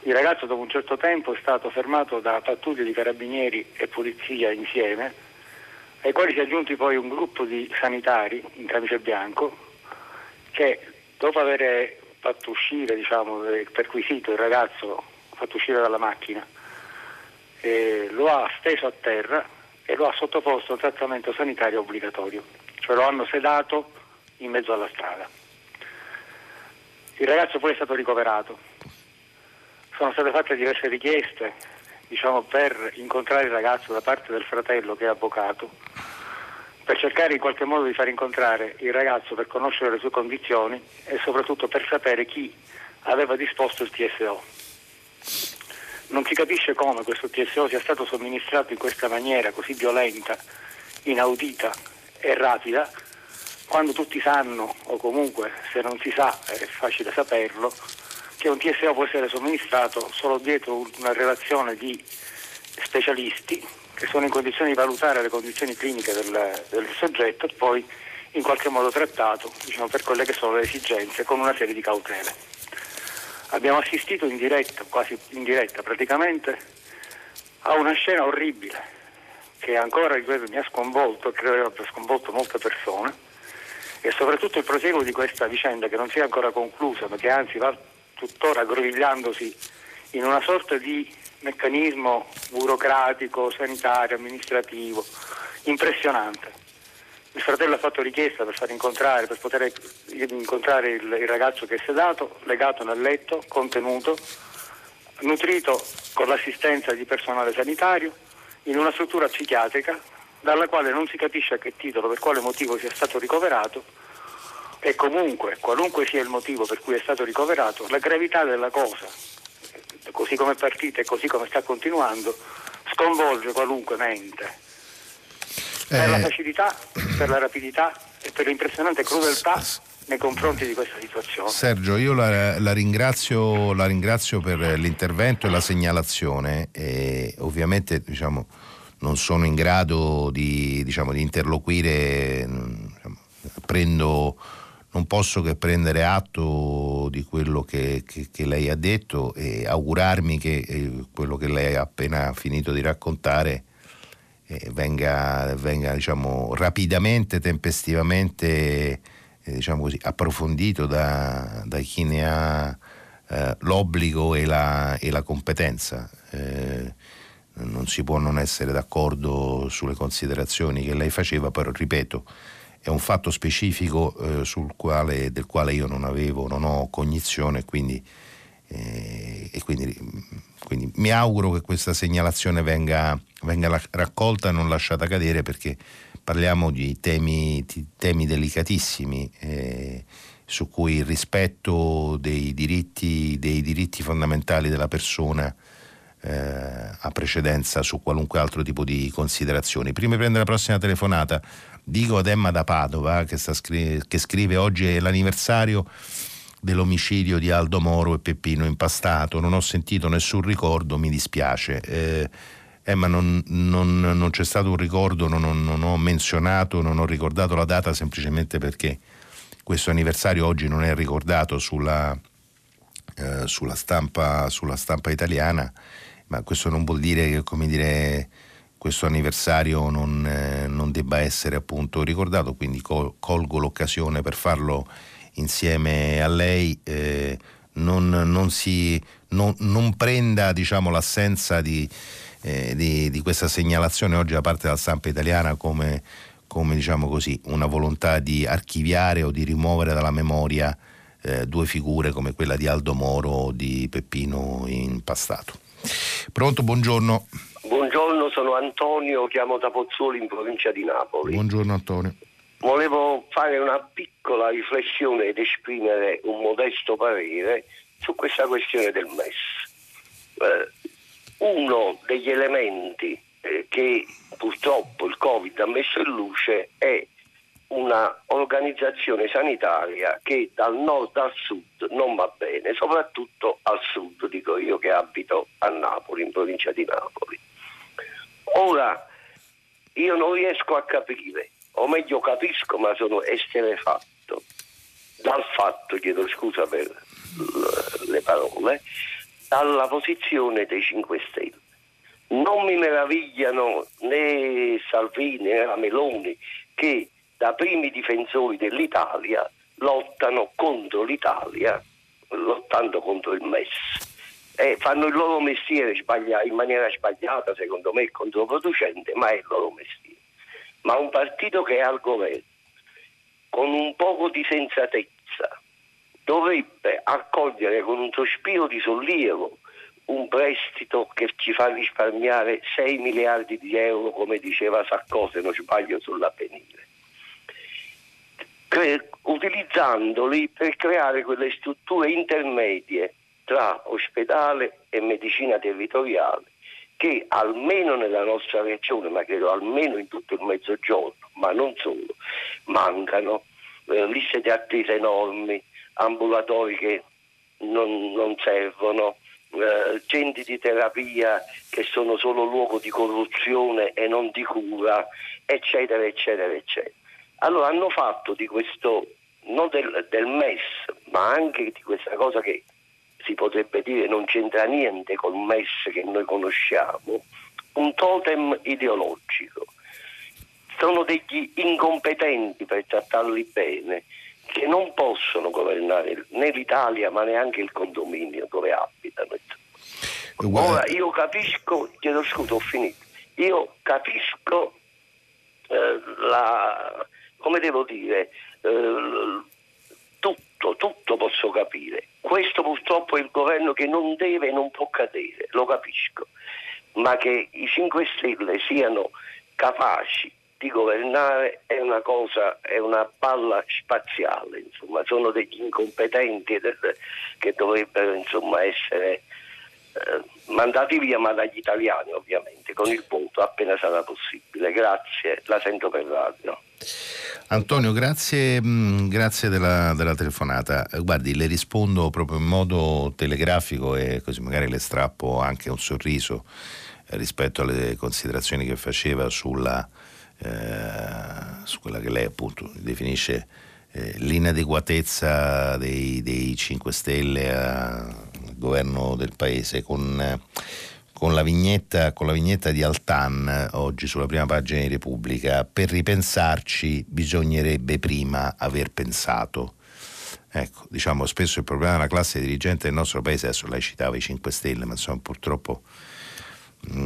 Il ragazzo dopo un certo tempo è stato fermato da pattuglie di carabinieri e polizia insieme ai quali si è aggiunti poi un gruppo di sanitari in camice bianco che dopo aver fatto uscire, diciamo, perquisito il ragazzo, fatto uscire dalla macchina, eh, lo ha steso a terra e lo ha sottoposto a un trattamento sanitario obbligatorio, cioè lo hanno sedato in mezzo alla strada. Il ragazzo poi è stato ricoverato. Sono state fatte diverse richieste diciamo, per incontrare il ragazzo da parte del fratello che è avvocato, per cercare in qualche modo di far incontrare il ragazzo per conoscere le sue condizioni e soprattutto per sapere chi aveva disposto il TSO. Non si capisce come questo TSO sia stato somministrato in questa maniera così violenta, inaudita e rapida, quando tutti sanno, o comunque se non si sa è facile saperlo, che un TSO può essere somministrato solo dietro una relazione di specialisti che sono in condizione di valutare le condizioni cliniche del, del soggetto e poi in qualche modo trattato diciamo, per quelle che sono le esigenze con una serie di cautele. Abbiamo assistito in diretta, quasi in diretta praticamente, a una scena orribile che ancora ripeto, mi ha sconvolto credo abbia sconvolto molte persone e soprattutto il proseguo di questa vicenda che non si è ancora conclusa ma che anzi va tuttora aggrovigliandosi in una sorta di meccanismo burocratico, sanitario, amministrativo, impressionante. Il fratello ha fatto richiesta per far incontrare, per poter incontrare il, il ragazzo che è sedato, legato nel letto, contenuto, nutrito con l'assistenza di personale sanitario in una struttura psichiatrica dalla quale non si capisce a che titolo, per quale motivo sia stato ricoverato e comunque, qualunque sia il motivo per cui è stato ricoverato, la gravità della cosa, così come è partita e così come sta continuando, sconvolge qualunque mente. Eh, per la facilità, per la rapidità e per l'impressionante crudeltà nei confronti di questa situazione. Sergio, io la, la, ringrazio, la ringrazio, per l'intervento e la segnalazione e ovviamente diciamo, non sono in grado di, diciamo, di interloquire prendo, non posso che prendere atto di quello che, che, che lei ha detto e augurarmi che eh, quello che lei ha appena finito di raccontare eh, venga, venga diciamo, rapidamente, tempestivamente eh, diciamo così, approfondito da, da, chi ne ha eh, l'obbligo e la, e la competenza. Eh, non si può non essere d'accordo sulle considerazioni che lei faceva, però ripeto, è un fatto specifico eh, quale, del quale io non avevo, non ho cognizione quindi, eh, e quindi, quindi, mi auguro che questa segnalazione venga, venga raccolta e non lasciata cadere perché parliamo di temi, di temi delicatissimi eh, su cui il rispetto dei diritti, dei diritti fondamentali della persona eh, ha precedenza su qualunque altro tipo di considerazioni. Prima di prendere la prossima telefonata, dico ad Emma da Padova che, scri- che scrive oggi è l'anniversario dell'omicidio di Aldo Moro e Peppino Impastato. Non ho sentito nessun ricordo, mi dispiace. Eh, Emma, non, non, non, c'è stato un ricordo, non, non, ho menzionato, non ho ricordato la data semplicemente perché questo anniversario oggi non è ricordato sulla, eh, sulla, stampa, sulla stampa italiana ma questo non vuol dire che come dire, questo anniversario non, eh, debba essere appunto ricordato, quindi col, colgo l'occasione per farlo insieme a lei. Eh, non, non, si, non, prenda diciamo, l'assenza di, eh, di, di, questa segnalazione oggi da parte della stampa italiana come, come diciamo così, una volontà di archiviare o di rimuovere dalla memoria eh, due figure come quella di Aldo Moro o di Peppino Impastato. Pronto, buongiorno. Buongiorno, sono Antonio, chiamo da Pozzuoli in provincia di Napoli. Buongiorno Antonio. Volevo fare una piccola riflessione ed esprimere un modesto parere su questa questione del MES. Eh, uno degli elementi eh, che purtroppo il Covid ha messo in luce è una organizzazione sanitaria che dal nord al sud non va bene, soprattutto al sud, dico io che abito a Napoli, in provincia di Napoli. Ora, io non riesco a capire, o meglio capisco, ma sono esterefatto dal fatto, chiedo scusa per le parole, dalla posizione dei 5 Stelle. Non mi meravigliano né Salvini né Meloni che da primi difensori dell'Italia lottano contro l'Italia, lottando contro il MES. E fanno il loro mestiere in maniera sbagliata, secondo me, controproducente, ma è il loro mestiere. Ma un partito che è al governo, con un poco di sensatezza, dovrebbe accogliere con un sospiro di sollievo un prestito che ci fa risparmiare 6 miliardi di euro, come diceva se non sbaglio, sull'Avvenire utilizzandoli per creare quelle strutture intermedie tra ospedale e medicina territoriale che almeno nella nostra regione, ma credo almeno in tutto il mezzogiorno, ma non solo, mancano eh, liste di attesa enormi, ambulatori che non, non servono, eh, centri di terapia che sono solo luogo di corruzione e non di cura, eccetera, eccetera, eccetera. Allora hanno fatto di questo, non del, del MES, ma anche di questa cosa che si potrebbe dire non c'entra niente col MES che noi conosciamo, un totem ideologico. Sono degli incompetenti per trattarli bene, che non possono governare né l'Italia ma neanche il condominio dove abitano. Ora io capisco, chiedo scusa, ho finito, io capisco eh, la, come devo dire, eh, tutto, tutto posso capire. Questo purtroppo è il governo che non deve e non può cadere, lo capisco, ma che i 5 Stelle siano capaci di governare è una cosa, è una palla spaziale, insomma, sono degli incompetenti che dovrebbero insomma, essere eh, mandati via ma dagli italiani ovviamente con il voto appena sarà possibile. Grazie, la sento per radio. Antonio, grazie, mm, grazie della, della, telefonata. Eh, guardi, le rispondo proprio in modo telegrafico e così magari le strappo anche un sorriso eh, rispetto alle considerazioni che faceva sulla, eh, su quella che lei appunto definisce eh, l'inadeguatezza dei, dei 5 Stelle al governo del paese con, eh, con, la vignetta, con la vignetta di Altan oggi sulla prima pagina di Repubblica. Per ripensarci bisognerebbe prima aver pensato. Ecco diciamo spesso il problema della classe dirigente del nostro paese adesso lei citava i 5 Stelle ma insomma purtroppo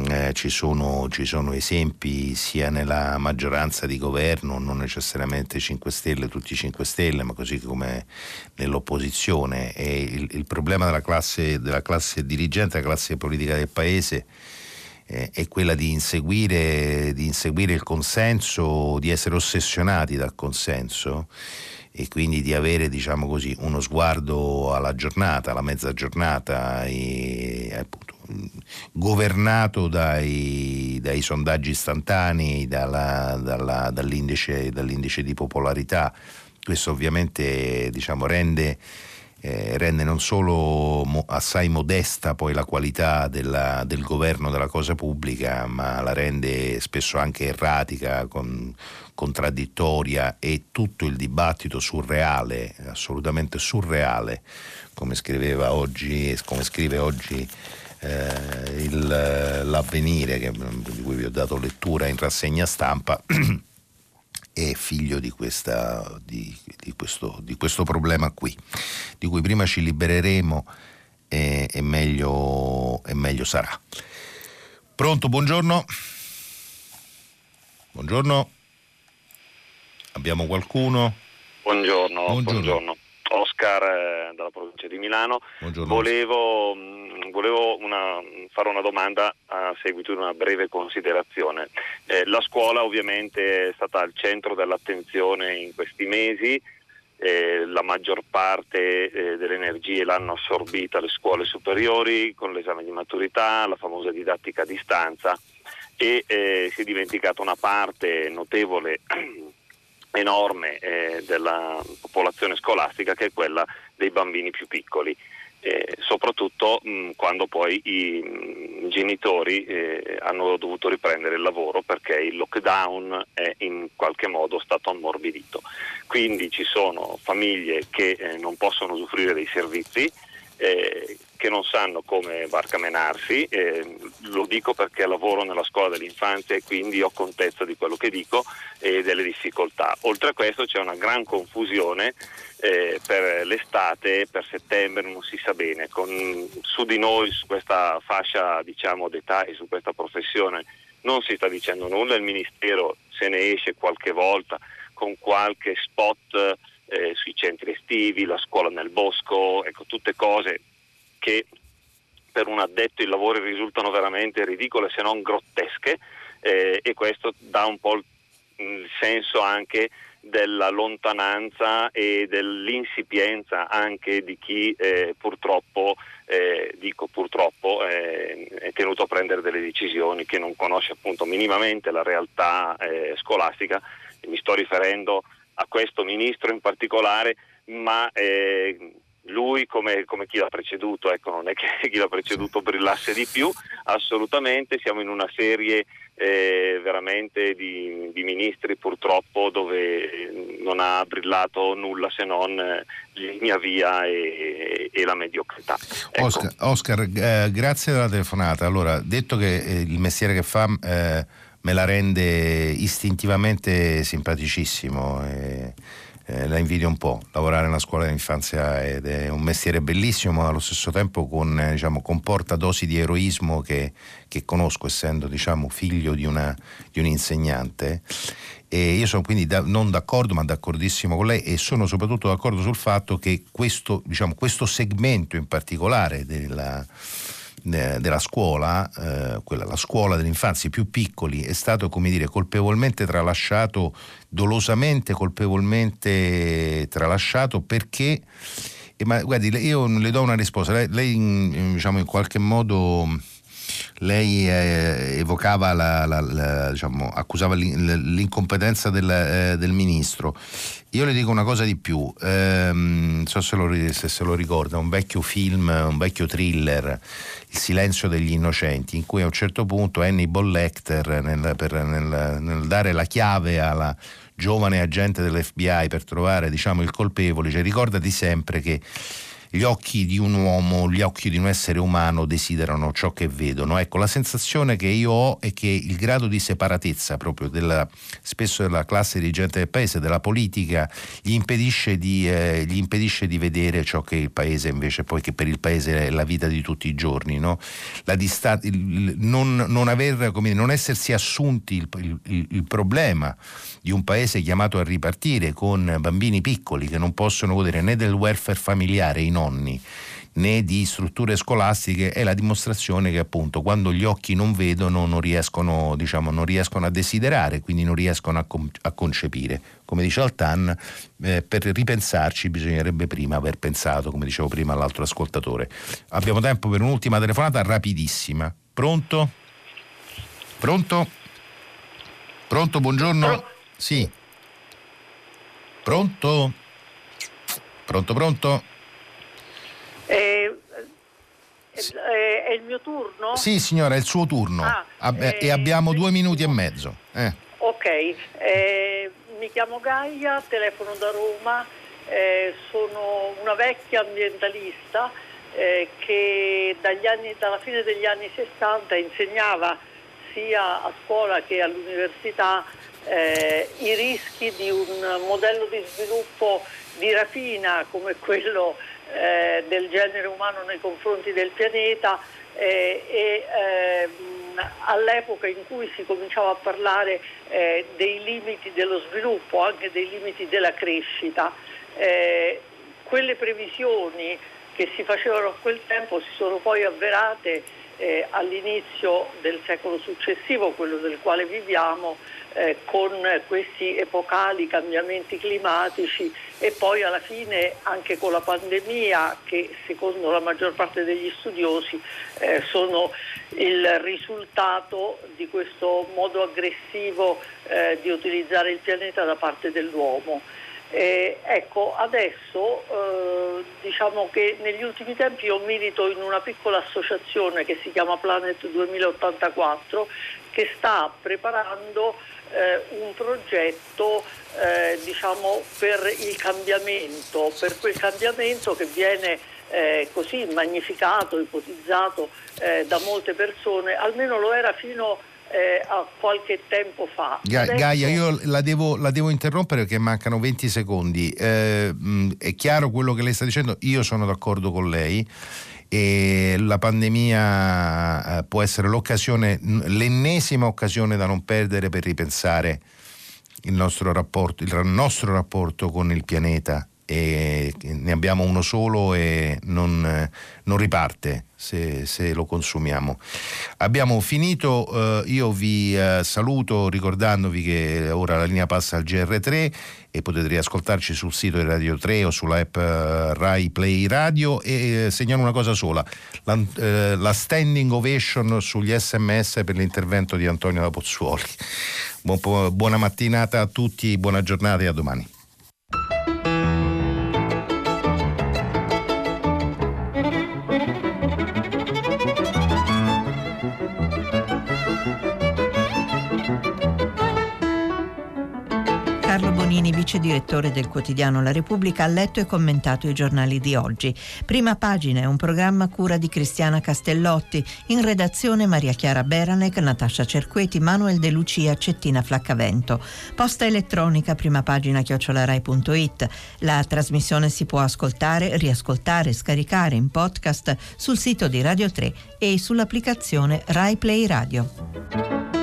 eh, ci, sono, ci, sono, esempi sia nella maggioranza di governo, non necessariamente 5 Stelle, tutti 5 Stelle, ma così come nell'opposizione. E il, il problema della classe, della classe, dirigente, della classe politica del Paese eh, è quella di inseguire, di inseguire il consenso, di essere ossessionati dal consenso e quindi di avere diciamo così, uno sguardo alla giornata, alla mezza giornata e appunto governato dai, dai sondaggi istantanei, dalla, dalla, dall'indice, dall'indice, di popolarità. Questo ovviamente diciamo, rende, eh, rende, non solo mo, assai modesta poi la qualità della, del governo della cosa pubblica, ma la rende spesso anche erratica, con, contraddittoria e tutto il dibattito surreale, assolutamente surreale, come scriveva oggi, come scrive oggi eh, il, l'avvenire che, di cui vi ho dato lettura in rassegna stampa è figlio di, questa, di, di, questo, di, questo, problema qui, di cui prima ci libereremo e, e, meglio, e meglio sarà. Pronto, buongiorno. Buongiorno. Abbiamo qualcuno? Buongiorno, buongiorno. buongiorno. Oscar eh, dalla provincia di Milano. Buongiorno. Volevo mh, volevo una, fare una domanda a seguito di una breve considerazione. Eh, la scuola ovviamente è stata al centro dell'attenzione in questi mesi, eh, la maggior parte eh, delle energie l'hanno assorbita le scuole superiori con l'esame di maturità, la famosa didattica a distanza e eh, si è dimenticata una parte notevole enorme eh, della popolazione scolastica che è quella dei bambini più piccoli eh, soprattutto mh, quando poi i mh, genitori eh, hanno dovuto riprendere il lavoro perché il lockdown è in qualche modo stato ammorbidito. Quindi ci sono famiglie che eh, non possono usufruire dei servizi, eh, che non sanno come barcamenarsi, eh, lo dico perché lavoro nella scuola dell'infanzia e quindi ho contezza di quello che dico e delle difficoltà. Oltre a questo c'è una gran confusione eh, per l'estate, per settembre, non si sa bene. Con, su di noi, su questa fascia diciamo, d'età e su questa professione non si sta dicendo nulla, il Ministero se ne esce qualche volta con qualche spot eh, sui centri estivi, la scuola nel bosco, ecco, tutte cose che per un addetto ai lavori risultano veramente ridicole se non grottesche eh, e questo dà un po' il, senso anche della lontananza e dell'insipienza anche di chi eh, purtroppo, eh, dico purtroppo, eh, è tenuto a prendere delle decisioni che non conosce appunto minimamente la realtà eh, scolastica. Mi sto riferendo a questo ministro in particolare, ma eh, lui come, come, chi l'ha preceduto, ecco, non è che chi l'ha preceduto brillasse di più, assolutamente, siamo in una serie eh, veramente di, di, ministri purtroppo dove non ha brillato nulla se non eh, linea via e, e la mediocrità. Ecco. Oscar, Oscar eh, grazie della telefonata. Allora, detto che eh, il mestiere che fa eh, me la rende istintivamente simpaticissimo. Eh, eh, la invidio un po'. Lavorare nella scuola dell'infanzia ed è un mestiere bellissimo, ma allo stesso tempo con, eh, diciamo, comporta dosi di eroismo che, che conosco essendo diciamo, figlio di, una, di un insegnante. E io sono quindi da, non d'accordo, ma d'accordissimo con lei e sono soprattutto d'accordo sul fatto che questo, diciamo, questo segmento in particolare della della scuola, eh, quella, la scuola dell'infanzia, i più piccoli, è stato come dire colpevolmente tralasciato, dolosamente colpevolmente tralasciato perché, eh, ma guardi, io le do una risposta, lei, lei diciamo in qualche modo lei eh, evocava la, la, la, diciamo, accusava l'incompetenza del, eh, del, ministro. Io le dico una cosa di più, ehm, non so se, lo, se, se lo ricorda, un vecchio film, un vecchio thriller, Il silenzio degli innocenti, in cui a un certo punto Hannibal Lecter, nel, per, nel, nel dare la chiave alla giovane agente dell'FBI per trovare diciamo, il colpevole, cioè, ricordati sempre che gli occhi di un uomo, gli occhi di un essere umano desiderano ciò che vedono. Ecco, la sensazione che io ho è che il grado di separatezza proprio della, spesso della classe dirigente del paese, della politica, gli impedisce di, eh, gli impedisce di vedere ciò che il paese invece poi, che per il paese è la vita di tutti i giorni. No? Dista- il, non, non, aver, come, non essersi assunti il, il, il problema di un paese chiamato a ripartire con bambini piccoli che non possono godere né del welfare familiare in nonni né di strutture scolastiche è la dimostrazione che appunto quando gli occhi non vedono non riescono, diciamo, non riescono a desiderare, quindi non riescono a, com- a concepire. Come dice Altan, eh, per ripensarci bisognerebbe prima aver pensato, come dicevo prima all'altro ascoltatore. Abbiamo tempo per un'ultima telefonata rapidissima. Pronto? Pronto? Pronto, buongiorno? Pro- sì. Pronto? Pronto, pronto? Eh, eh, è il mio turno? Sì, signora, è il suo turno. Ah, Ab- eh, e abbiamo due minuti e mezzo. Eh. Ok, eh, mi chiamo Gaia, telefono da Roma, eh, sono una vecchia ambientalista che anni, dalla fine degli anni 60 insegnava sia a scuola che all'università i rischi di un modello di sviluppo di rapina come quello eh, del genere umano nei confronti del pianeta eh, e ehm, all'epoca in cui si cominciava a parlare eh, dei limiti dello sviluppo, anche dei limiti della crescita, eh, quelle previsioni che si facevano a quel tempo si sono poi avverate eh, all'inizio del secolo successivo, quello del quale viviamo, eh, con questi epocali cambiamenti climatici e poi alla fine anche con la pandemia che secondo la maggior parte degli studiosi eh, sono il risultato di questo modo aggressivo eh, di utilizzare il pianeta da parte dell'uomo. Eh, ecco, adesso eh, diciamo che negli ultimi tempi io milito in una piccola associazione che si chiama Planet 2084 che sta preparando eh, un progetto eh, diciamo, per il cambiamento, per quel cambiamento che viene eh, così magnificato, ipotizzato eh, da molte persone, almeno lo era fino eh, a qualche tempo fa. Ga- Adesso... Gaia, io la devo, la devo, interrompere perché mancano 20 secondi. Eh, mh, è chiaro quello che lei sta dicendo, io sono d'accordo con lei e la pandemia eh, può essere l'occasione, l'ennesima occasione da non perdere per ripensare il nostro rapporto, il nostro rapporto con il pianeta e ne abbiamo uno solo e non, non riparte se, se, lo consumiamo. Abbiamo finito, eh, io vi eh, saluto ricordandovi che ora la linea passa al GR3 e potete riascoltarci sul sito di Radio 3 o sulla app eh, Rai Play Radio e eh, segnalo una cosa sola, la, eh, la standing ovation sugli sms per l'intervento di Antonio da Pozzuoli. Buon, buona mattinata a tutti, buona giornata e a domani. Vice direttore del quotidiano La Repubblica, ha letto e commentato i giornali di oggi. Prima pagina è un programma cura di Cristiana Castellotti, in redazione Maria Chiara Beranec, Natascia Cerqueti, Manuel De Lucia, Cettina Flaccavento. Posta elettronica, prima pagina chiocciolarai.it. La trasmissione si può ascoltare, riascoltare, scaricare in podcast sul sito di Radio 3 e sull'applicazione Rai Play Radio.